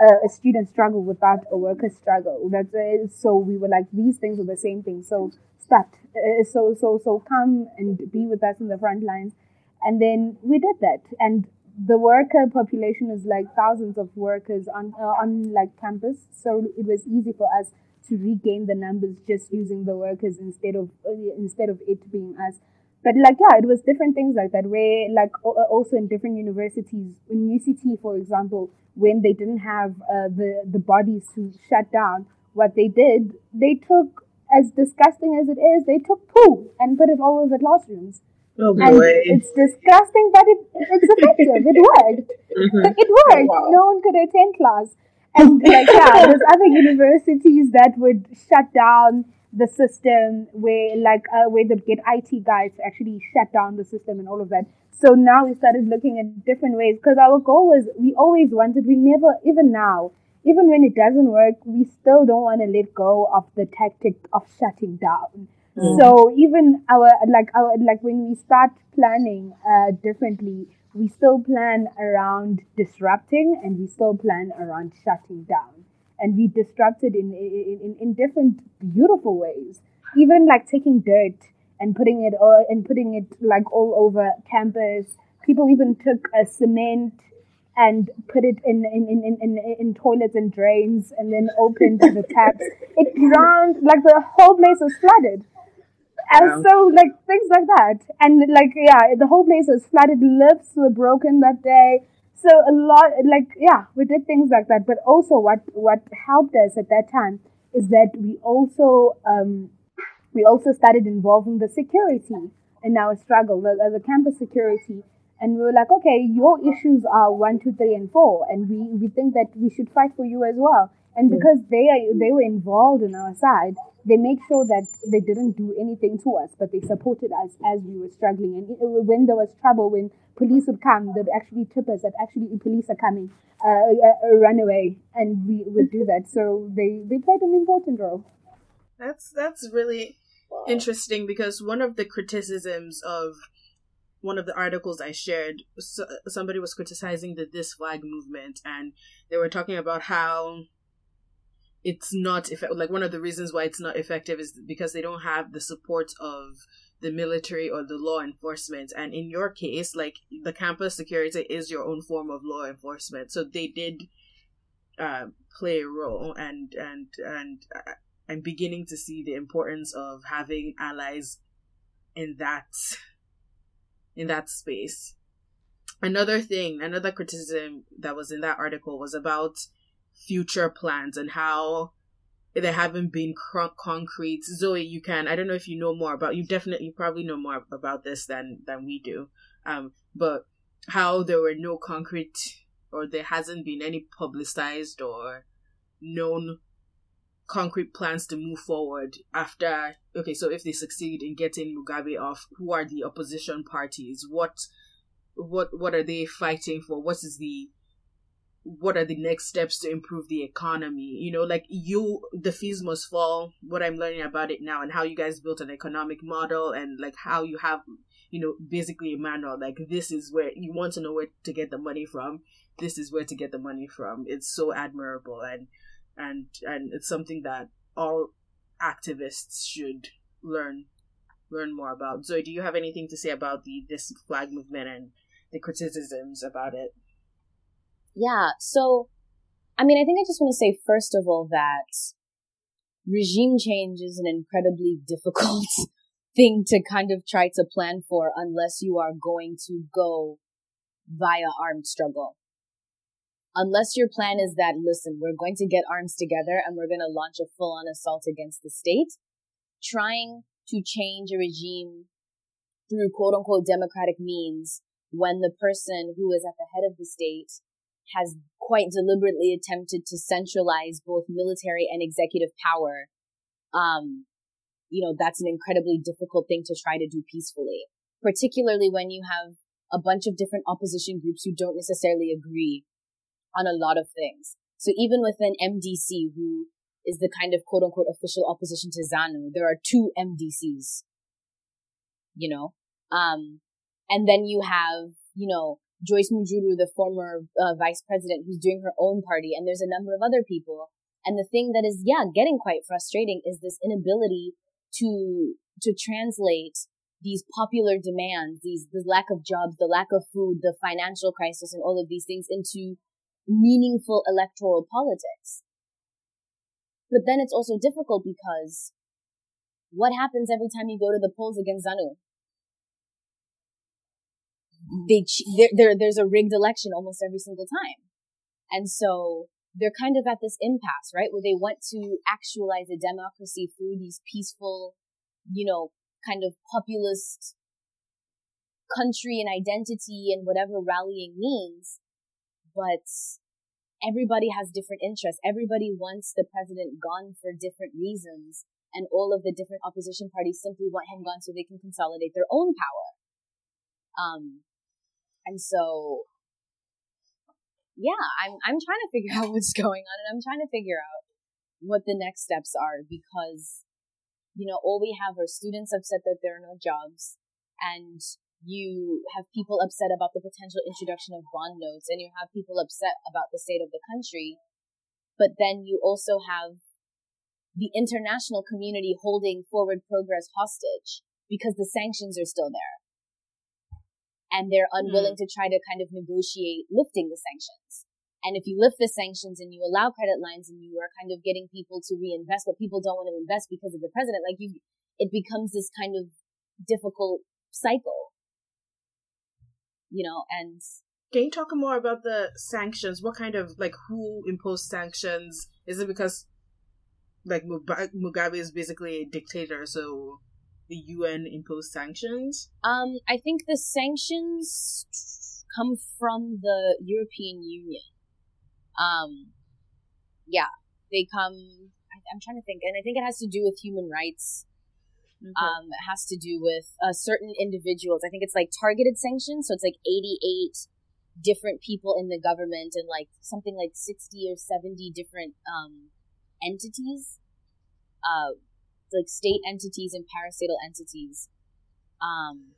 a, a student struggle without a worker struggle. That's uh, so we were like these things are the same thing. So start. Uh, so so so come and be with us in the front lines, and then we did that. And the worker population is like thousands of workers on uh, on like campus. So it was easy for us to regain the numbers just using the workers instead of uh, instead of it being us but like yeah it was different things like that where like also in different universities in uct for example when they didn't have uh, the the bodies to shut down, what they did, they took as disgusting as it is, they took poo and put it all over the classrooms. Oh. And it's disgusting, but it, it's effective. It worked. Mm-hmm. It worked. Wow. No one could attend class. And like, yeah, there's [LAUGHS] other universities that would shut down the system where like uh, where they get IT guys to actually shut down the system and all of that. So now we started looking at different ways because our goal was we always wanted we never even now even when it doesn't work we still don't want to let go of the tactic of shutting down. So even our like our like when we start planning uh, differently, we still plan around disrupting and we still plan around shutting down. And we disrupted in in, in different beautiful ways. Even like taking dirt and putting it all and putting it like all over campus. People even took a cement and put it in in, in, in, in toilets and drains and then opened the taps. It drowned like the whole place was flooded. And so, like, things like that. And, like, yeah, the whole place was flooded. Lifts were broken that day. So, a lot, like, yeah, we did things like that. But also, what, what helped us at that time is that we also, um, we also started involving the security in our struggle, the, the campus security. And we were like, okay, your issues are one, two, three, and four. And we, we think that we should fight for you as well. And because they are, they were involved in our side, they made sure that they didn't do anything to us, but they supported us as we were struggling. And when there was trouble, when police would come, they'd actually tip us that actually police are coming, uh, uh, run away, and we would do that. So they, they played an important role. That's that's really interesting because one of the criticisms of one of the articles I shared, somebody was criticizing the This Flag movement, and they were talking about how it's not effective. Like one of the reasons why it's not effective is because they don't have the support of the military or the law enforcement. And in your case, like the campus security is your own form of law enforcement, so they did uh, play a role. And and and uh, I'm beginning to see the importance of having allies in that in that space. Another thing, another criticism that was in that article was about future plans and how there haven't been cr- concrete. Zoe, you can. I don't know if you know more about. You definitely, you probably know more about this than than we do. Um, but how there were no concrete, or there hasn't been any publicized or known concrete plans to move forward after. Okay, so if they succeed in getting Mugabe off, who are the opposition parties? What, what, what are they fighting for? What is the what are the next steps to improve the economy? You know like you the fees must fall what i'm learning about it now and how you guys built an economic model and like how you have you know basically a manual like this is where you want to know where to get the money from? This is where to get the money from. It's so admirable and and and it's something that all activists should learn learn more about. Zoe do you have anything to say about the this flag movement and the criticisms about it yeah. So, I mean, I think I just want to say, first of all, that regime change is an incredibly [LAUGHS] difficult thing to kind of try to plan for unless you are going to go via armed struggle. Unless your plan is that, listen, we're going to get arms together and we're going to launch a full on assault against the state, trying to change a regime through quote unquote democratic means when the person who is at the head of the state has quite deliberately attempted to centralize both military and executive power, um, you know, that's an incredibly difficult thing to try to do peacefully, particularly when you have a bunch of different opposition groups who don't necessarily agree on a lot of things. So even within MDC, who is the kind of quote unquote official opposition to ZANU, there are two MDCs, you know? Um, and then you have, you know, Joyce Mujuru, the former uh, vice president, who's doing her own party, and there's a number of other people. And the thing that is, yeah, getting quite frustrating is this inability to to translate these popular demands, these the lack of jobs, the lack of food, the financial crisis, and all of these things into meaningful electoral politics. But then it's also difficult because what happens every time you go to the polls against ZANU? They there, there there's a rigged election almost every single time, and so they're kind of at this impasse, right, where they want to actualize a democracy through these peaceful, you know, kind of populist country and identity and whatever rallying means, but everybody has different interests. Everybody wants the president gone for different reasons. And all of the different opposition parties simply want him gone so they can consolidate their own power. Um, and so, yeah, I'm, I'm trying to figure [LAUGHS] out what's going on and I'm trying to figure out what the next steps are because, you know, all we have are students upset that there are no jobs and you have people upset about the potential introduction of bond notes and you have people upset about the state of the country. But then you also have the international community holding forward progress hostage because the sanctions are still there. And they're unwilling mm. to try to kind of negotiate lifting the sanctions. And if you lift the sanctions and you allow credit lines and you are kind of getting people to reinvest, but people don't want to invest because of the president, like you, it becomes this kind of difficult cycle you know, and can you talk more about the sanctions? What kind of like who imposed sanctions? Is it because like Mugabe is basically a dictator, so the UN imposed sanctions? Um, I think the sanctions come from the European Union. Um, yeah, they come. I, I'm trying to think, and I think it has to do with human rights Okay. Um, it has to do with uh, certain individuals. I think it's like targeted sanctions. So it's like 88 different people in the government and like something like 60 or 70 different um, entities, uh, like state entities and parastatal entities. Um,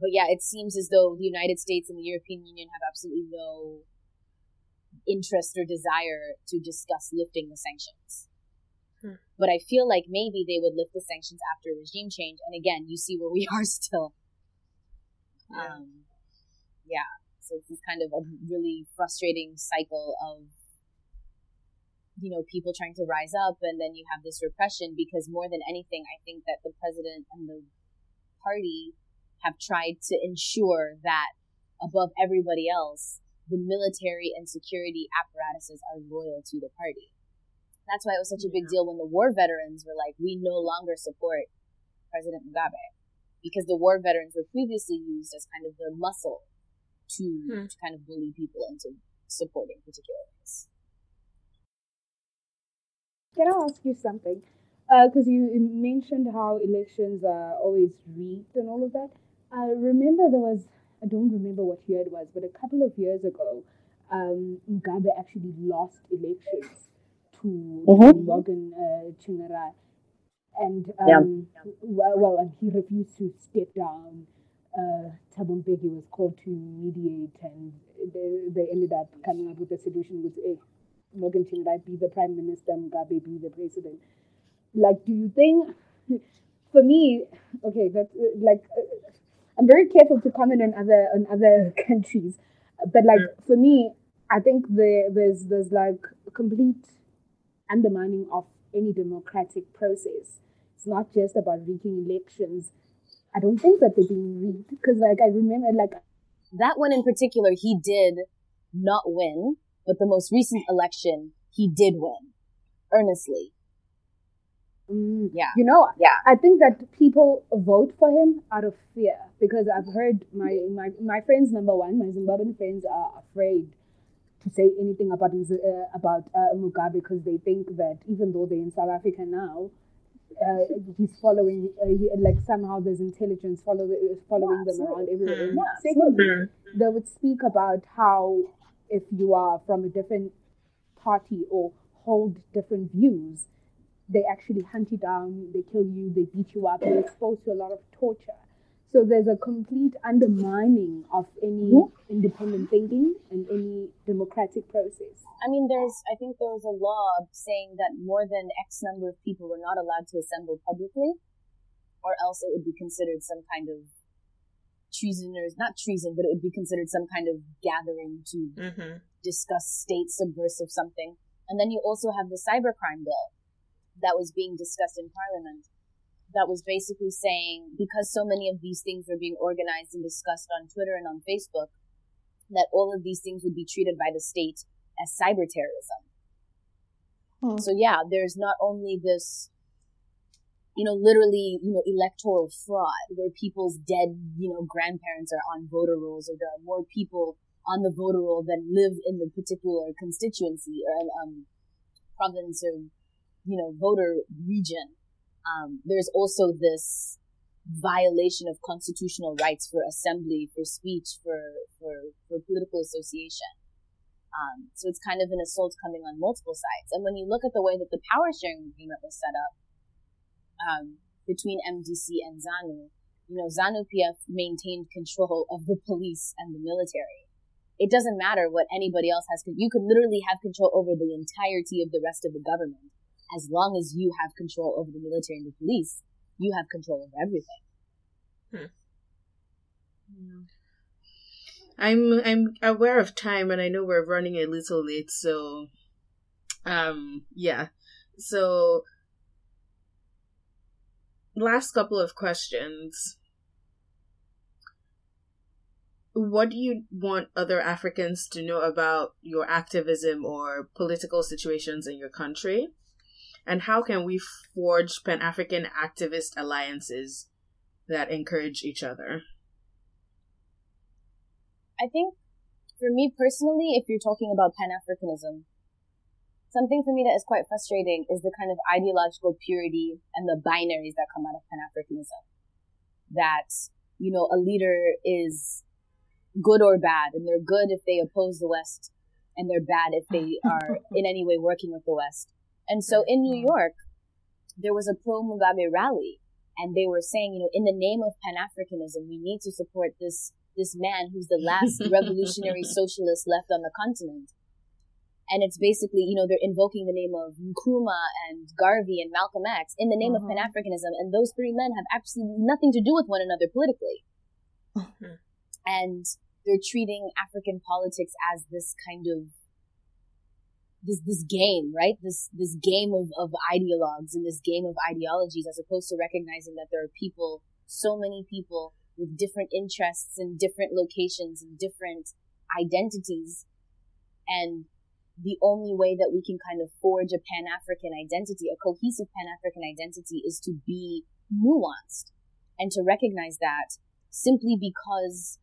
but yeah, it seems as though the United States and the European Union have absolutely no interest or desire to discuss lifting the sanctions. Hmm. But I feel like maybe they would lift the sanctions after regime change. And again, you see where we [LAUGHS] are still. Yeah. Um, yeah. So it's this kind of a really frustrating cycle of, you know, people trying to rise up and then you have this repression because more than anything, I think that the president and the party have tried to ensure that above everybody else, the military and security apparatuses are loyal to the party. That's why it was such a big deal when the war veterans were like, we no longer support President Mugabe. Because the war veterans were previously used as kind of the muscle to, hmm. to kind of bully people into supporting particular things. Can I ask you something? Because uh, you mentioned how elections are always rigged and all of that. I remember there was, I don't remember what year it was, but a couple of years ago, um, Mugabe actually lost elections to mm-hmm. Morgan uh, Tsvangirai. And um, yeah. well, well, and he refused to step down. Uh, Thabo Mbeki was called to mediate, and they, they ended up coming up with a solution with eh, Morgan Tsvangirai be the prime minister, Mugabe be the president. Like, do you think? For me, okay, that's uh, like uh, I'm very careful to comment on other on other [LAUGHS] countries, but like for me, I think there there's there's like complete undermining of any democratic process. It's not just about rigging elections. I don't think that they're being rigged because, like, I remember, like, that one in particular, he did not win, but the most recent election, he did win earnestly. Mm, yeah. You know, yeah. I think that people vote for him out of fear because I've heard my, my, my friends, number one, my Zimbabwean friends are afraid to say anything about uh, about uh, Mugabe because they think that even though they're in South Africa now, uh, he's following uh, he, like somehow there's intelligence follow, following them around everywhere. Yeah. Secondly, mm-hmm. they would speak about how if you are from a different party or hold different views, they actually hunt you down, they kill you, they beat you up, you're exposed to a lot of torture. So there's a complete undermining of any mm-hmm. independent thinking and any democratic process. I mean, there's, I think there was a law saying that more than X number of people were not allowed to assemble publicly, or else it would be considered some kind of treason, or not treason, but it would be considered some kind of gathering to mm-hmm. discuss state subversive something. And then you also have the cybercrime bill that was being discussed in parliament that was basically saying because so many of these things were being organized and discussed on Twitter and on Facebook, that all of these things would be treated by the state as cyber terrorism. Hmm. So yeah, there's not only this you know, literally, you know, electoral fraud where people's dead, you know, grandparents are on voter rolls or there are more people on the voter roll than live in the particular constituency or um, province or, you know, voter region. Um, there's also this violation of constitutional rights for assembly, for speech, for, for, for political association. Um, so it's kind of an assault coming on multiple sides. And when you look at the way that the power sharing agreement was set up, um, between MDC and ZANU, you know, ZANU PF maintained control of the police and the military. It doesn't matter what anybody else has. You could literally have control over the entirety of the rest of the government. As long as you have control over the military and the police, you have control over everything. Hmm. I'm I'm aware of time and I know we're running a little late, so um yeah. So last couple of questions. What do you want other Africans to know about your activism or political situations in your country? And how can we forge Pan African activist alliances that encourage each other? I think for me personally, if you're talking about Pan Africanism, something for me that is quite frustrating is the kind of ideological purity and the binaries that come out of Pan Africanism. That, you know, a leader is good or bad, and they're good if they oppose the West, and they're bad if they [LAUGHS] are in any way working with the West. And so in New York, there was a pro Mugabe rally, and they were saying, you know, in the name of Pan Africanism, we need to support this this man who's the last [LAUGHS] revolutionary socialist left on the continent. And it's basically, you know, they're invoking the name of Nkrumah and Garvey and Malcolm X in the name mm-hmm. of Pan Africanism, and those three men have absolutely nothing to do with one another politically. Mm-hmm. And they're treating African politics as this kind of this this game, right? This this game of, of ideologues and this game of ideologies, as opposed to recognizing that there are people, so many people with different interests and different locations and different identities. And the only way that we can kind of forge a Pan African identity, a cohesive Pan African identity, is to be nuanced and to recognize that simply because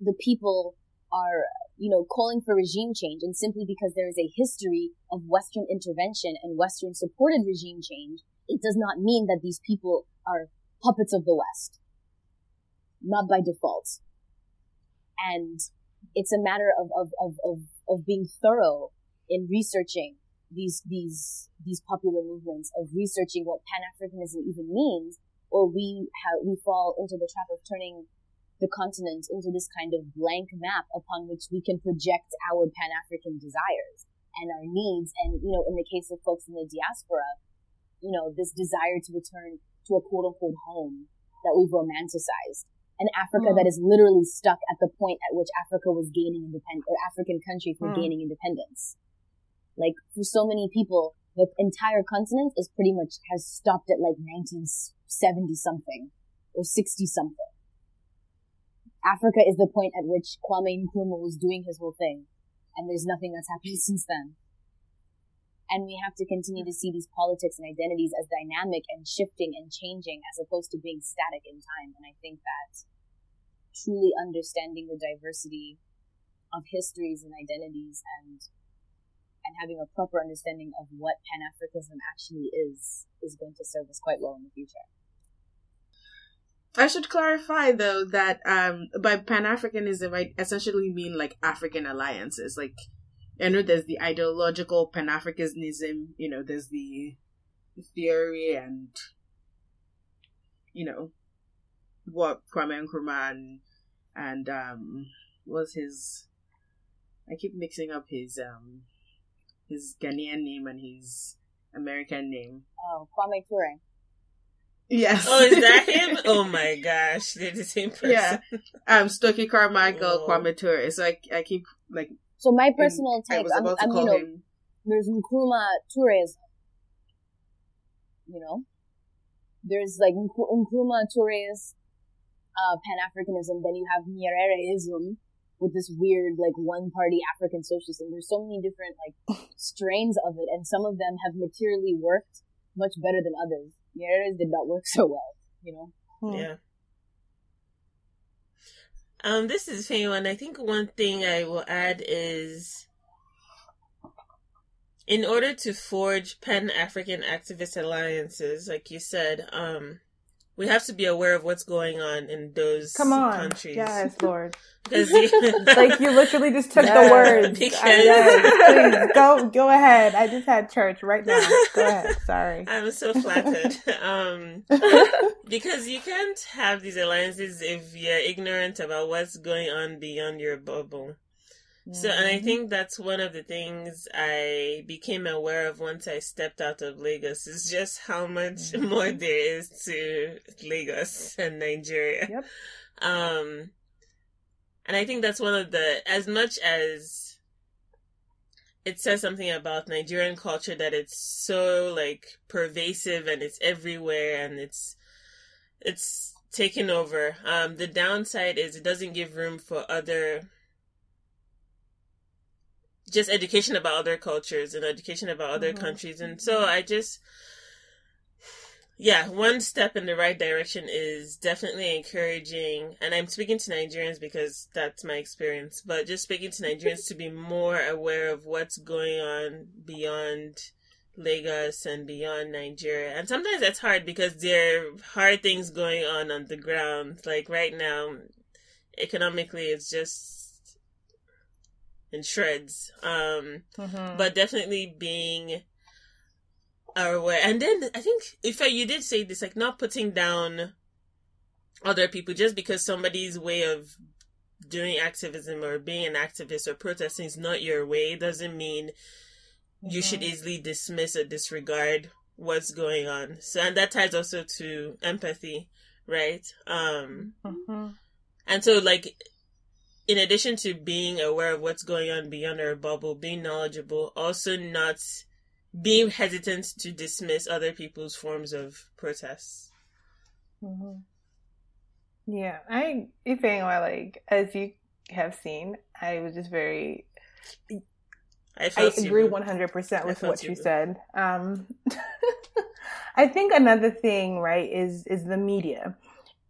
the people are, you know, calling for regime change and simply because there is a history of Western intervention and Western supported regime change, it does not mean that these people are puppets of the West not by default. And it's a matter of, of, of, of, of being thorough in researching these, these, these popular movements, of researching what Pan-Africanism even means, or we have, we fall into the trap of turning the continent into this kind of blank map upon which we can project our Pan-African desires and our needs. And, you know, in the case of folks in the diaspora, you know, this desire to return to a quote unquote home that we've romanticized an Africa mm. that is literally stuck at the point at which Africa was gaining independence, or African countries were mm. gaining independence. Like, for so many people, the entire continent is pretty much, has stopped at like 1970 something, or 60 something. Africa is the point at which Kwame Nkrumah was doing his whole thing, and there's nothing that's happened [LAUGHS] since then. And we have to continue to see these politics and identities as dynamic and shifting and changing as opposed to being static in time. And I think that truly understanding the diversity of histories and identities and and having a proper understanding of what Pan Africanism actually is is going to serve us quite well in the future. I should clarify though that um, by Pan Africanism I essentially mean like African alliances, like I know there's the ideological Pan Africanism, you know, there's the theory and, you know, what Kwame Nkrumah and, and um, was his. I keep mixing up his um his Ghanaian name and his American name. Oh, Kwame Ture. Yes. Oh, is that [LAUGHS] him? oh my gosh, they're the same person. Yeah. Um, Stokely Carmichael, oh. Kwame Ture. So I, I keep like so my personal take, I'm, I'm you know, him... there's Nkrumah tourism. You know, there's like Nkrumah tourist, uh, Pan Africanism. Then you have Nyerereism with this weird like one party African socialism. There's so many different like [LAUGHS] strains of it, and some of them have materially worked much better than others. mirrors did not work so well, you know? Hmm. Yeah. Um, this is funny one. I think one thing I will add is in order to forge pan African activist alliances, like you said, um, we have to be aware of what's going on in those Come on. countries. Yes, Lord. [LAUGHS] Because [LAUGHS] like you literally just took yeah, the words. [LAUGHS] Because... I, yes, please go go ahead. I just had church right now. Go ahead. Sorry. I'm so flattered. um, because you can't have these alliances if you're ignorant about what's going on beyond your bubble. So, and I mm-hmm. think that's one of the things I became aware of once I stepped out of Lagos is just how much [LAUGHS] mm-hmm. more there is to Lagos and Nigeria. Yep. Um, and I think that's one of the, as much as it says something about Nigerian culture that it's so like pervasive and it's everywhere and it's, it's taken over. Um, the downside is it doesn't give room for other just education about other cultures and education about other mm-hmm. countries. And so I just, yeah, one step in the right direction is definitely encouraging, and I'm speaking to Nigerians because that's my experience, but just speaking to Nigerians to be more aware of what's going on beyond Lagos and beyond Nigeria. And sometimes that's hard because there are hard things going on on the ground. Like right now, economically, it's just in shreds. Um, mm-hmm. but definitely being aware. And then I think if you did say this, like not putting down other people just because somebody's way of doing activism or being an activist or protesting is not your way doesn't mean mm-hmm. you should mm-hmm. easily dismiss or disregard what's going on. So and that ties also to empathy, right? Um mm-hmm. and so like in addition to being aware of what's going on beyond our bubble, being knowledgeable, also not being hesitant to dismiss other people's forms of protests. Mm-hmm. Yeah, I, if anyone, like, as you have seen, I was just very. I, I agree one hundred percent with what you, you said. Um, [LAUGHS] I think another thing, right, is is the media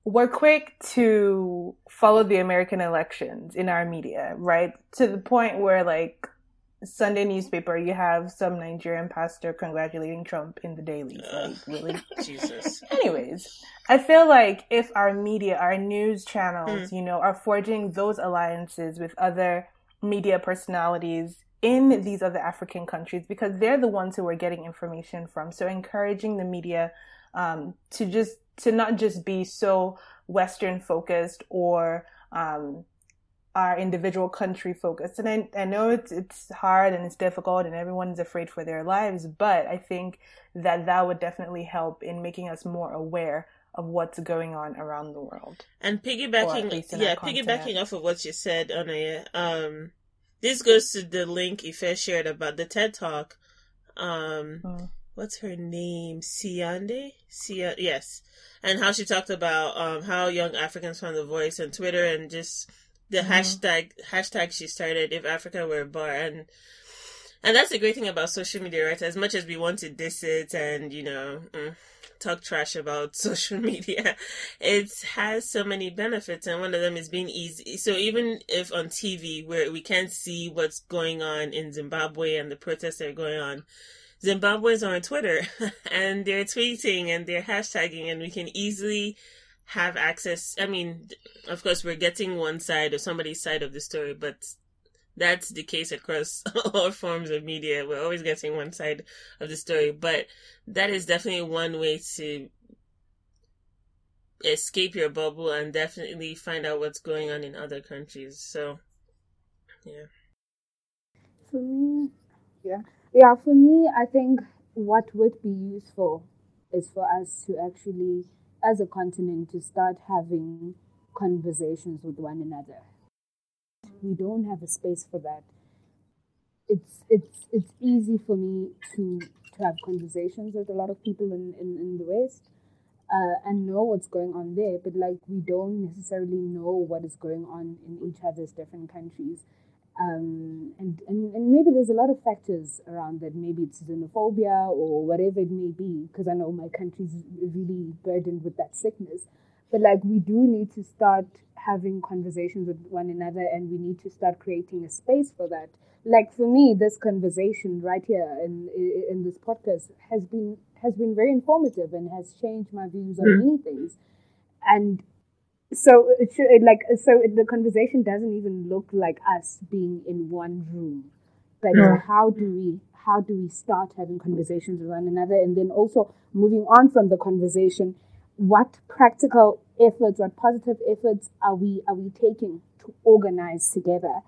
we're quick to follow the American elections in our media, right? To the point where, like, Sunday newspaper, you have some Nigerian pastor congratulating Trump in the dailies. Uh, like, really? [LAUGHS] Jesus. Anyways, I feel like if our media, our news channels, mm. you know, are forging those alliances with other media personalities in these other African countries, because they're the ones who we're getting information from. So encouraging the media um, to just to not just be so Western focused or um, our individual country focused. And I, I know it's it's hard and it's difficult and everyone's afraid for their lives, but I think that that would definitely help in making us more aware of what's going on around the world. And piggybacking, yeah, piggybacking off of what you said, Anaya, um, this goes to the link Ife shared about the TED Talk. Um, mm what's her name? Siyanda? Sia, yes. And how she talked about um, how young Africans found the voice on Twitter and just the mm-hmm. hashtag hashtag she started if Africa were a bar and and that's the great thing about social media, right? As much as we want to diss it and you know mm, talk trash about [LAUGHS] social media, it has so many benefits, and one of them is being easy. So even if on TV where we can't see what's going on in Zimbabwe and the protests that are going on, Zimbabweans are on Twitter [LAUGHS] and they're tweeting and they're hashtagging, and we can easily have access. I mean, of course, we're getting one side or somebody's side of the story, but that's the case across [LAUGHS] all forms of media. We're always getting one side of the story, but that is definitely one way to escape your bubble and definitely find out what's going on in other countries. So, yeah. For me, yeah, yeah, for me, I think what would be useful is for us to actually, as a continent, to start having conversations with one another. We don't have a space for that. It's it's it's easy for me to to have conversations with a lot of people in, in, in the West uh, and know what's going on there, but like we don't necessarily know what is going on in each other's different countries Um, and, and, and maybe there's a lot of factors around that. Maybe it's xenophobia or whatever it may be, because I know my country's really burdened with that sickness. But like, we do need to start having conversations with one another and we need to start creating a space for that. Like for me, this conversation right here in, in this podcast has been, has been very informative and has changed my views on mm. many things. And so it should like so the conversation doesn't even look like us being in one room. But yeah. how do we how do we start having conversations with one another? And then also moving on from the conversation what practical efforts what positive efforts are we are we taking to organize together?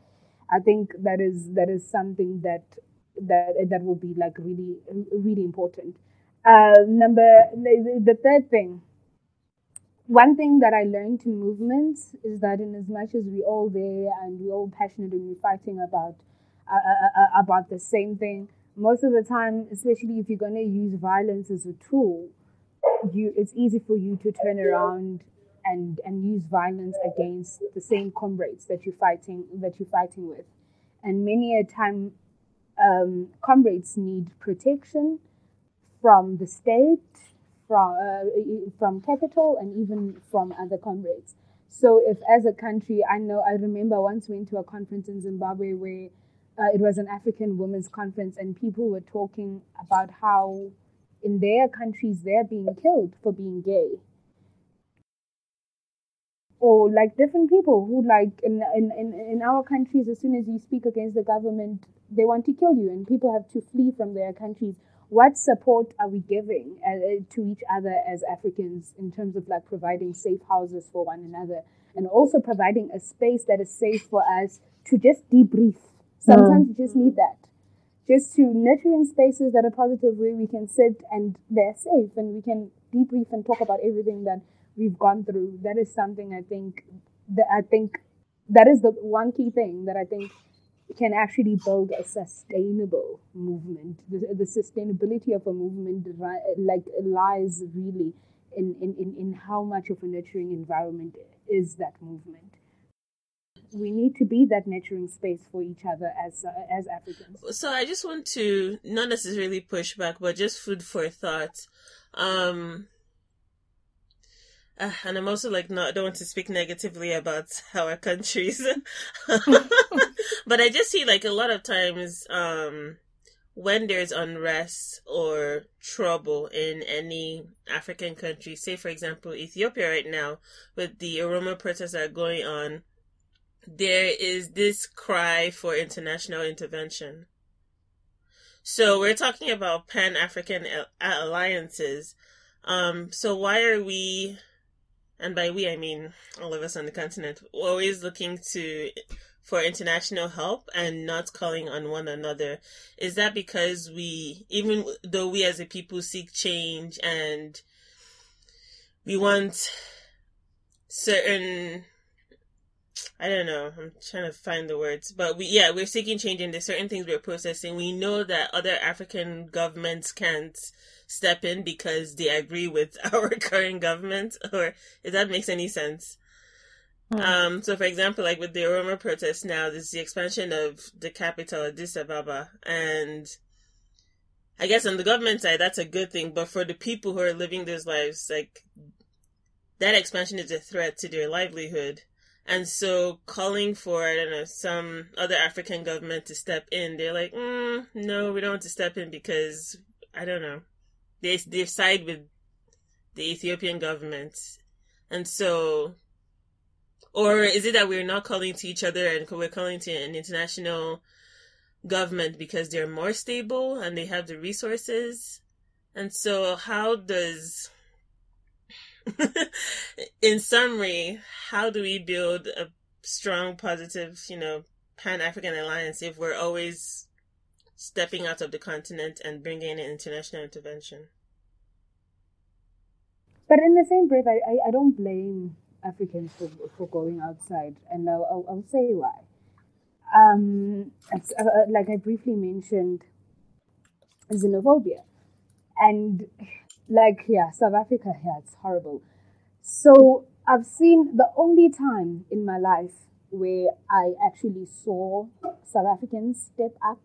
I think that is that is something that that that will be like really really important. Uh number the, the third thing one thing that I learned in movements is that in as much as we're all there and we're all passionate and we're fighting about uh, uh, uh, uh, about the same thing, most of the time, especially if you're going to use violence as a tool, you it's easy for you to turn around and and use violence against the same comrades that you're fighting that you're fighting with, and many a time, um, comrades need protection from the state from uh, from capital and even from other comrades. So if as a country, I know I remember once we went to a conference in Zimbabwe where uh, it was an African women's conference and people were talking about how in their countries they're being killed for being gay. Or like different people who like in, in, in our countries, as soon as you speak against the government, they want to kill you and people have to flee from their countries what support are we giving uh, to each other as Africans in terms of like providing safe houses for one another and also providing a space that is safe for us to just debrief. Sometimes mm. you just need that. Just to nurturing spaces that are positive where we can sit and they're safe and we can debrief and talk about everything that we've gone through. That is something I think that I think that is the one key thing that I think can actually build a sustainable movement. The, the sustainability of a movement like lies really in, in, in, in how much of a nurturing environment is that movement. We need to be that nurturing space for each other as uh, as Africans. So I just want to not necessarily push back, but just food for thought. Um, uh, and I'm also like not don't want to speak negatively about our countries, [LAUGHS] [LAUGHS] [LAUGHS] but I just see like a lot of times um, when there's unrest or trouble in any African country, say for example Ethiopia right now with the Oromo protests that are going on, there is this cry for international intervention. So we're talking about Pan African alliances. Um, so why are we and by we I mean all of us on the continent, always looking to for international help and not calling on one another. Is that because we, even though we as a people seek change and we want certain I don't know. I'm trying to find the words, but we yeah we're seeking change and there's certain things we're processing. We know that other African governments can't step in because they agree with [LAUGHS] our current government, or if that makes any sense. Hmm. Um, so for example, like with the Oromo protests now, there's the expansion of the capital, Addis Ababa, and I guess on the government side, that's a good thing. But for the people who are living those lives, like that expansion is a threat to their livelihood. And so calling for, I don't know, some other African government to step in, they're like, mm, no, we don't want to step in because, I don't know, they they side with the Ethiopian government, and so, or is it that we're not calling to each other and we're calling to an international government because they're more stable and they have the resources, and so how does [LAUGHS] in summary, how do we build a strong, positive, you know, Pan African alliance if we're always stepping out of the continent and bringing in international intervention. But in the same breath, I, I, I don't blame Africans for, for going outside, and I'll, I'll, I'll say why. Um, uh, uh, like I briefly mentioned, xenophobia. And like, yeah, South Africa, yeah, it's horrible. So I've seen the only time in my life where I actually saw South Africans step up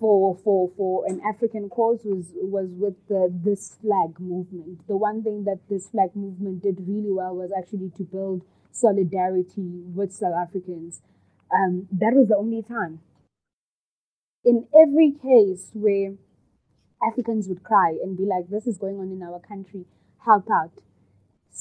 for for for an African cause was was with the this flag movement. The one thing that this flag movement did really well was actually to build solidarity with South Africans. Um, that was the only time. In every case where Africans would cry and be like, "This is going on in our country, help out,"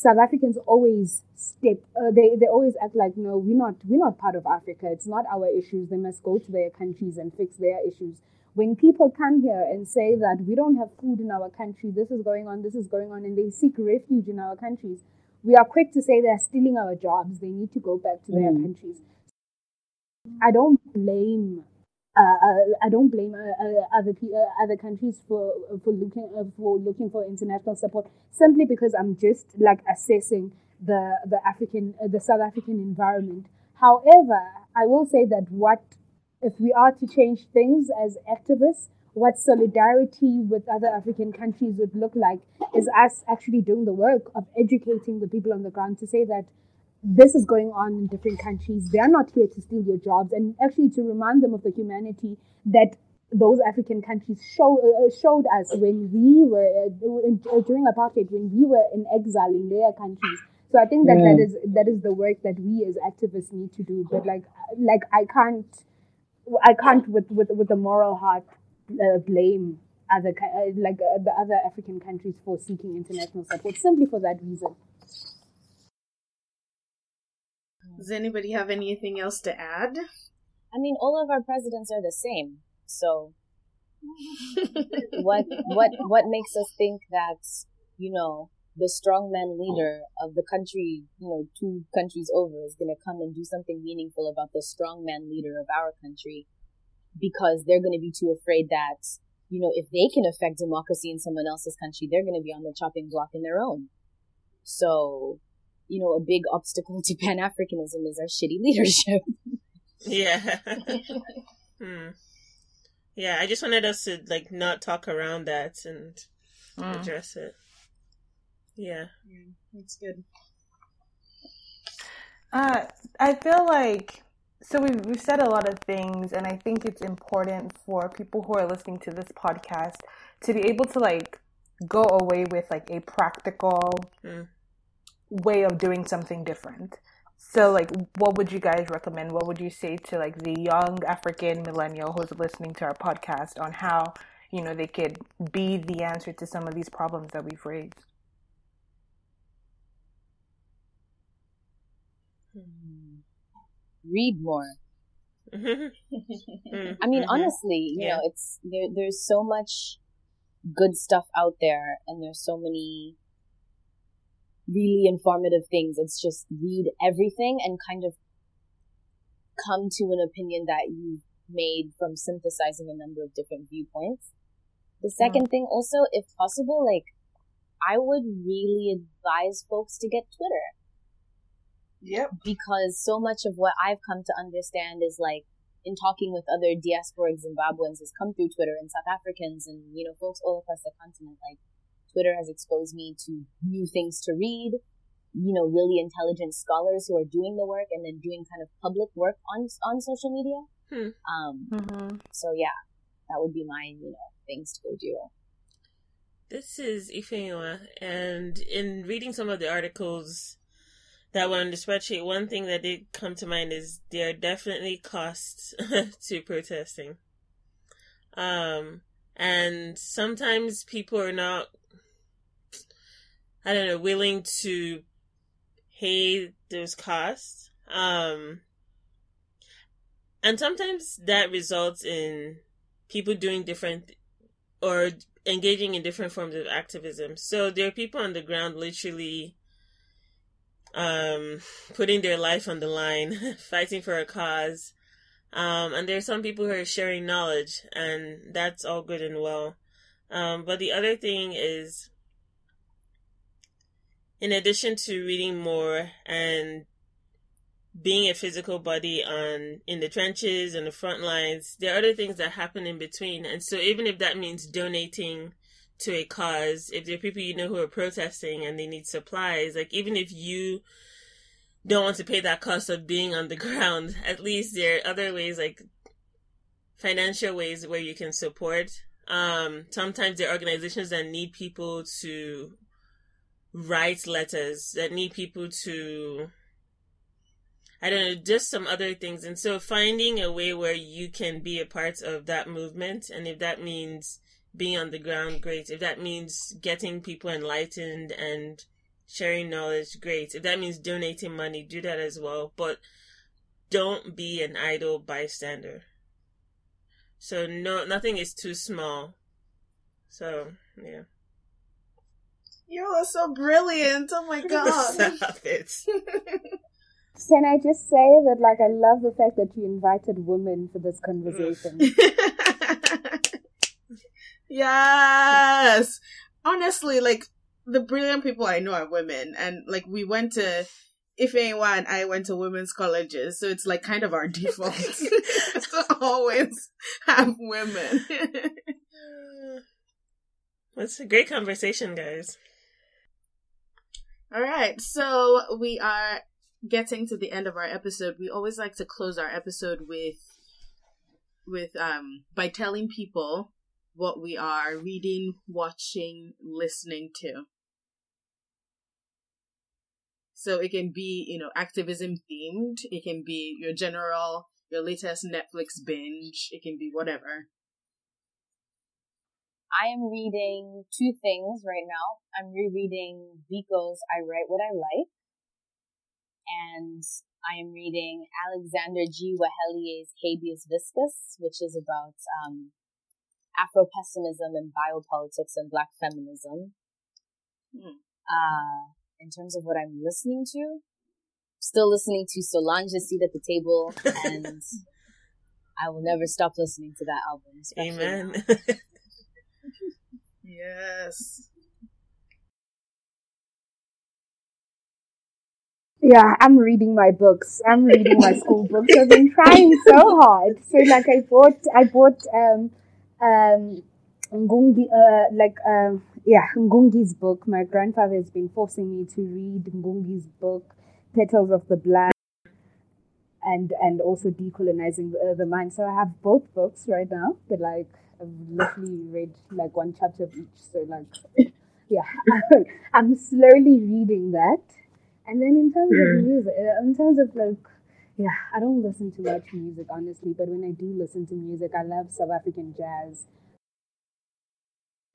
South Africans always step. Uh, they they always act like, "No, we're not. We're not part of Africa. It's not our issues. They must go to their countries and fix their issues." When people come here and say that we don't have food in our country, this is going on, this is going on, and they seek refuge in our countries, we are quick to say they're stealing our jobs. They need to go back to mm. their countries. I don't blame. Uh I don't blame uh, uh other uh, other countries for for looking for looking for international support simply because I'm just like assessing the the African the South African environment. However, I will say that what if we are to change things as activists, what solidarity with other African countries would look like is us actually doing the work of educating the people on the ground to say that this is going on in different countries. They are not here to steal your jobs, and actually to remind them of the humanity that those African countries show, uh, showed us when we were uh, during apartheid, when we were in exile in their countries. So I think that yeah. that is that is the work that we as activists need to do. But like like I can't I can't with with with a moral heart uh, blame other uh, like uh, the other African countries for seeking international support simply for that reason. Does anybody have anything else to add? I mean, all of our presidents are the same. So, [LAUGHS] what what what makes us think that you know the strongman leader of the country, you know, two countries over, is going to come and do something meaningful about the strongman leader of our country because they're going to be too afraid that, you know, if they can affect democracy in someone else's country, they're going to be on the chopping block in their own. So, you know, a big obstacle to [LAUGHS] Pan Africanism is our shitty leadership. yeah. [LAUGHS] hmm. Yeah, I just wanted us to like not talk around that and mm. address it. Yeah. Yeah, that's good. Uh, I feel like so we've we've said a lot of things, and I think it's important for people who are listening to this podcast to be able to like go away with like a practical mm. Way of doing something different. So, like, what would you guys recommend? What would you say to like the young African millennial who's listening to our podcast on how you know they could be the answer to some of these problems that we've raised? read more. [LAUGHS] I mean, mm-hmm. honestly, you yeah. know, it's there. There's so much good stuff out there, and there's so many really informative things. It's just read everything and kind of come to an opinion that you've made from synthesizing a number of different viewpoints. The second mm. thing, also, if possible, like I would really advise folks to get Twitter. Yep. Because so much of what I've come to understand is like in talking with other diasporic Zimbabweans has come through Twitter and South Africans and, you know, folks all across the continent. Like Twitter has exposed me to new things to read, you know, really intelligent scholars who are doing the work and then doing kind of public work on, on social media. Hmm. Um, mm-hmm. so yeah, that would be my, you know, things to go do. This is Ifeoma, and in reading some of the articles that were on the spreadsheet, one thing that did come to mind is there are definitely costs [LAUGHS] to protesting. Um, and sometimes people are not, I don't know, willing to pay those costs. Um, and sometimes that results in people doing different or engaging in different forms of activism. So there are people on the ground literally um, putting their life on the line, [LAUGHS] fighting for a cause. Um, and are some people who are sharing knowledge, and that's all good and well. Um, but the other thing is, in addition to reading more and being a physical body on in the trenches and the front lines, there are other things that happen in between. And so even if that means donating to a cause, if there are people you know who are protesting and they need supplies, like even if you don't want to pay that cost of being on the [LAUGHS] ground. At least there are other ways, like financial ways, where you can support. Um, sometimes there are organizations that need people to write letters, that need people to, I don't know, just some other things. And so finding a way where you can be a part of that movement, and if that means being on the ground, great. If that means getting people enlightened and sharing knowledge, great. If that means donating money, do that as well. But don't be an idle bystander. So no, nothing is too small. So yeah. You are so brilliant. Oh my [LAUGHS] god. Stop it. [LAUGHS] Can I just say that, like, I love the fact that you invited women for this conversation. [LAUGHS] yes. Honestly, like, the brilliant people I know are women, and like we went to if anyone, I went to women's colleges, so it's like kind of our default to always have women. That's a great conversation, guys. All right, so we are getting to the end of our episode. We always like to close our episode with with um by telling people what we are reading, watching, listening to. So it can be, you know, activism themed. It can be your general, your latest Netflix binge. It can be whatever. I am reading two things right now. I'm rereading Biko's I Write What I Like. And I am reading Alexander G. Weheliye's Habeas Viscus, which is about um, Afro pessimism and biopolitics and Black feminism. Hmm. Uh, in terms of what I'm listening to, still listening to Solange's Seat at the Table, [LAUGHS] and I will never stop listening to that album. Amen. Yes. Yeah, I'm reading my books. I'm reading my school [LAUGHS] books. I've been trying so hard. So like I bought I bought um um Ngugi uh like um yeah, Ngugi's book. My grandfather has been forcing me to read Ngugi's book, Petals of the Black, and and also decolonizing the, the mind. So I have both books right now, but like I've literally read like one chapter of each. So like, yeah, [LAUGHS] I'm slowly reading that. And then in terms mm. of music, uh, in terms of like, yeah, I don't listen to much music honestly, but when I do listen to music, I love South African jazz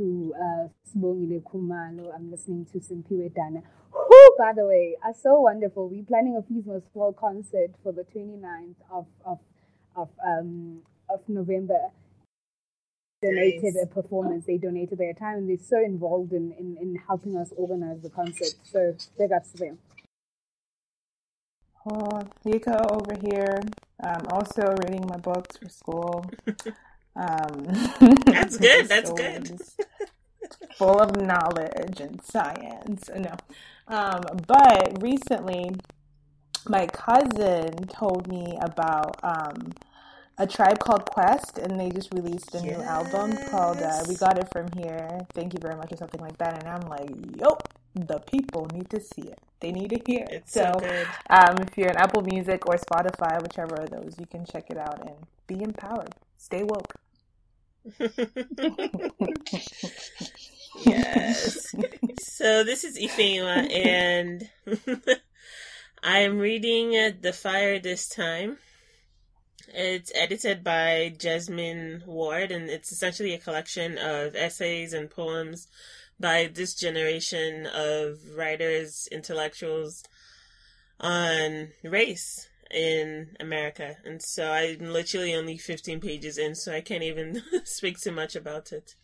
to uh, Sibongile Khumalo. I'm listening to Simphiwe Dana, who, by the way, are so wonderful. We're planning a Pismo Small concert for the 29th of, of, of, um, of November. Donated nice. a performance. They donated their time and they're so involved in, in, in helping us organize the concert. So big ups to them. Oh, Yika over here. I'm also reading my books for school. [LAUGHS] Um, that's [LAUGHS] good. That's good. full of knowledge and science. No, um, but recently, my cousin told me about um, a tribe called Quest, and they just released a yes. new album called uh, "We Got It From Here." Thank you very much, or something like that. And I'm like, yo, the people need to see it. They need to hear it. It's so, so um, if you're on Apple Music or Spotify, whichever of those, you can check it out and be empowered. Stay woke yes. so this is Ifeoma, and [LAUGHS] [LAUGHS] I am reading The Fire this time. It's edited by Jesmyn Ward, and it's essentially a collection of essays and poems by this generation of writers, intellectuals on race in America. And so I'm literally only 15 pages in, so I can't even [LAUGHS] speak too much about it.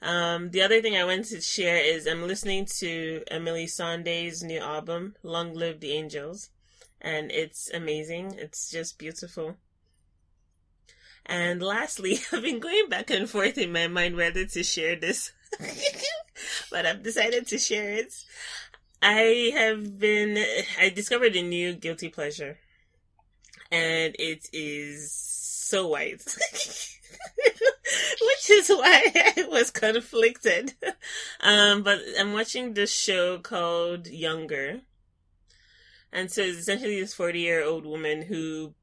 Um, the other thing I wanted to share is I'm listening to Emeli Sandé's new album, Long Live the Angels, and it's amazing. It's just beautiful. And lastly, [LAUGHS] I've been going back and forth in my mind whether to share this, [LAUGHS] but I've decided to share it. I have been, I discovered a new guilty pleasure and it is so white. [LAUGHS] Which is why I was conflicted. Um, but I'm watching this show called Younger, And so it's essentially this 40 year old woman who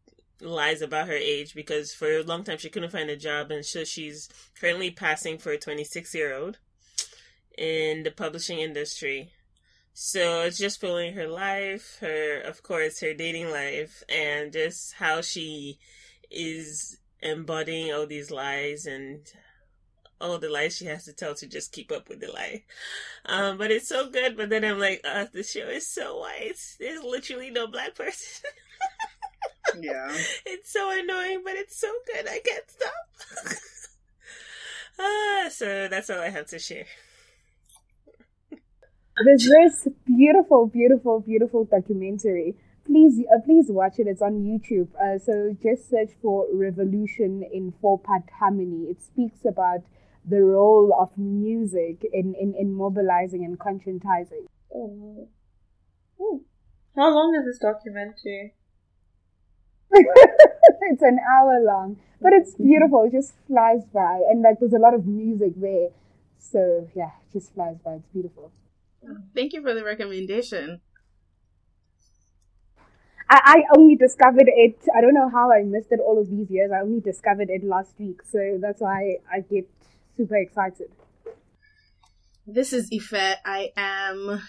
lies about her age because for a long time she couldn't find a job and so she's currently passing for a 26 year old in the publishing industry so it's just following her life her of course her dating life and just how she is embodying all these lies and all the lies she has to tell to just keep up with the lie. Um, but it's so good. But then I'm like, uh, the show is so white. There's literally no black person. [LAUGHS] yeah. [LAUGHS] It's so annoying, but it's so good. I can't stop. [LAUGHS] ah, so that's all I have to share. There's this beautiful, beautiful, beautiful documentary. Please, uh, please watch it. It's on YouTube. Uh, so just search for "Revolution in Four Part Harmony." It speaks about the role of music in, in, in mobilizing and conscientizing. Oh. Hmm. How long is this documentary? It's an hour long, but it's beautiful. It just flies by, and like there's a lot of music there, so yeah, it just flies by. It's beautiful. Thank you for the recommendation. I, I only discovered it. I don't know how I missed it all of these years. I only discovered it last week, so that's why I get super excited. This is Ife. I am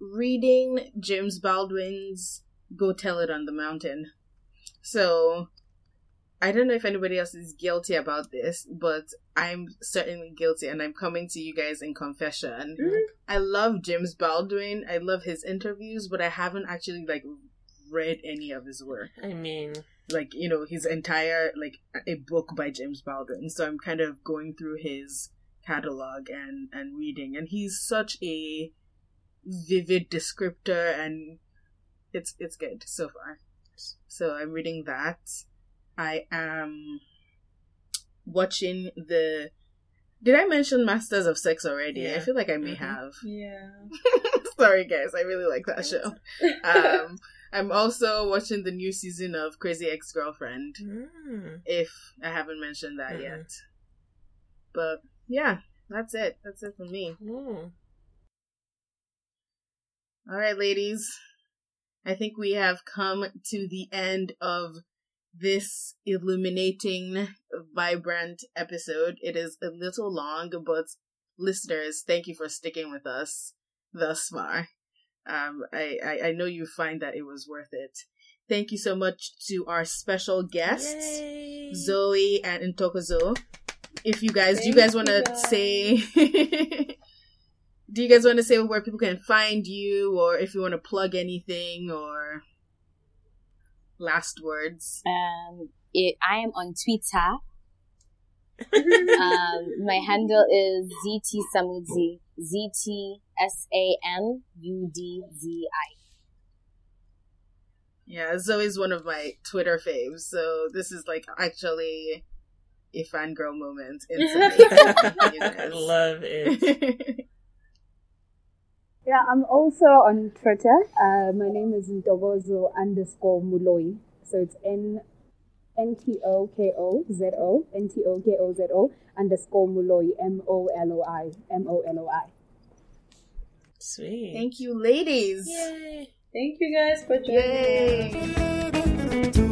reading James Baldwin's Go Tell It on the Mountain. So, I don't know if anybody else is guilty about this, but I'm certainly guilty and I'm coming to you guys in confession. Mm-hmm. I love James Baldwin. I love his interviews, but I haven't actually like read any of his work. I mean, like you know his entire like a book by James Baldwin. So I'm kind of going through his catalog and and reading, and he's such a vivid descriptor, and it's it's good so far. So I'm reading that. I am watching the. Did I mention Masters of Sex already? Yeah. I feel like I may mm-hmm. have. Yeah. [LAUGHS] Sorry, guys. I really like that show. Um, I'm also watching the new season of Crazy Ex Girlfriend. Mm. If I haven't mentioned that mm. yet. But yeah, that's it. That's it for me. Mm. All right, ladies. I think we have come to the end of this illuminating, vibrant episode. It is a little long, but listeners, thank you for sticking with us thus far. Um, I, I, I know you find that it was worth it. Thank you so much to our special guests, Yay. Zoe and Ntokozo. If you guys, Thank do you guys want to say? [LAUGHS] do you guys want to say where people can find you, or if you want to plug anything, or last words? Um, it, I am on Twitter. [LAUGHS] um, my handle is ZT Samudzi. Z T S A M U D Z I. Yeah, Zoe's one of my Twitter faves, so this is like actually a fangirl moment. [LAUGHS] I love it. [LAUGHS] yeah, I'm also on Twitter. Uh, my name is Ntokozo underscore Moloi. So it's N N T O K O Z O N T O K O Z O underscore Moloi M O L O I M O L O I. Sweet. Thank you, ladies. Yay. Thank you guys for joining. Yay.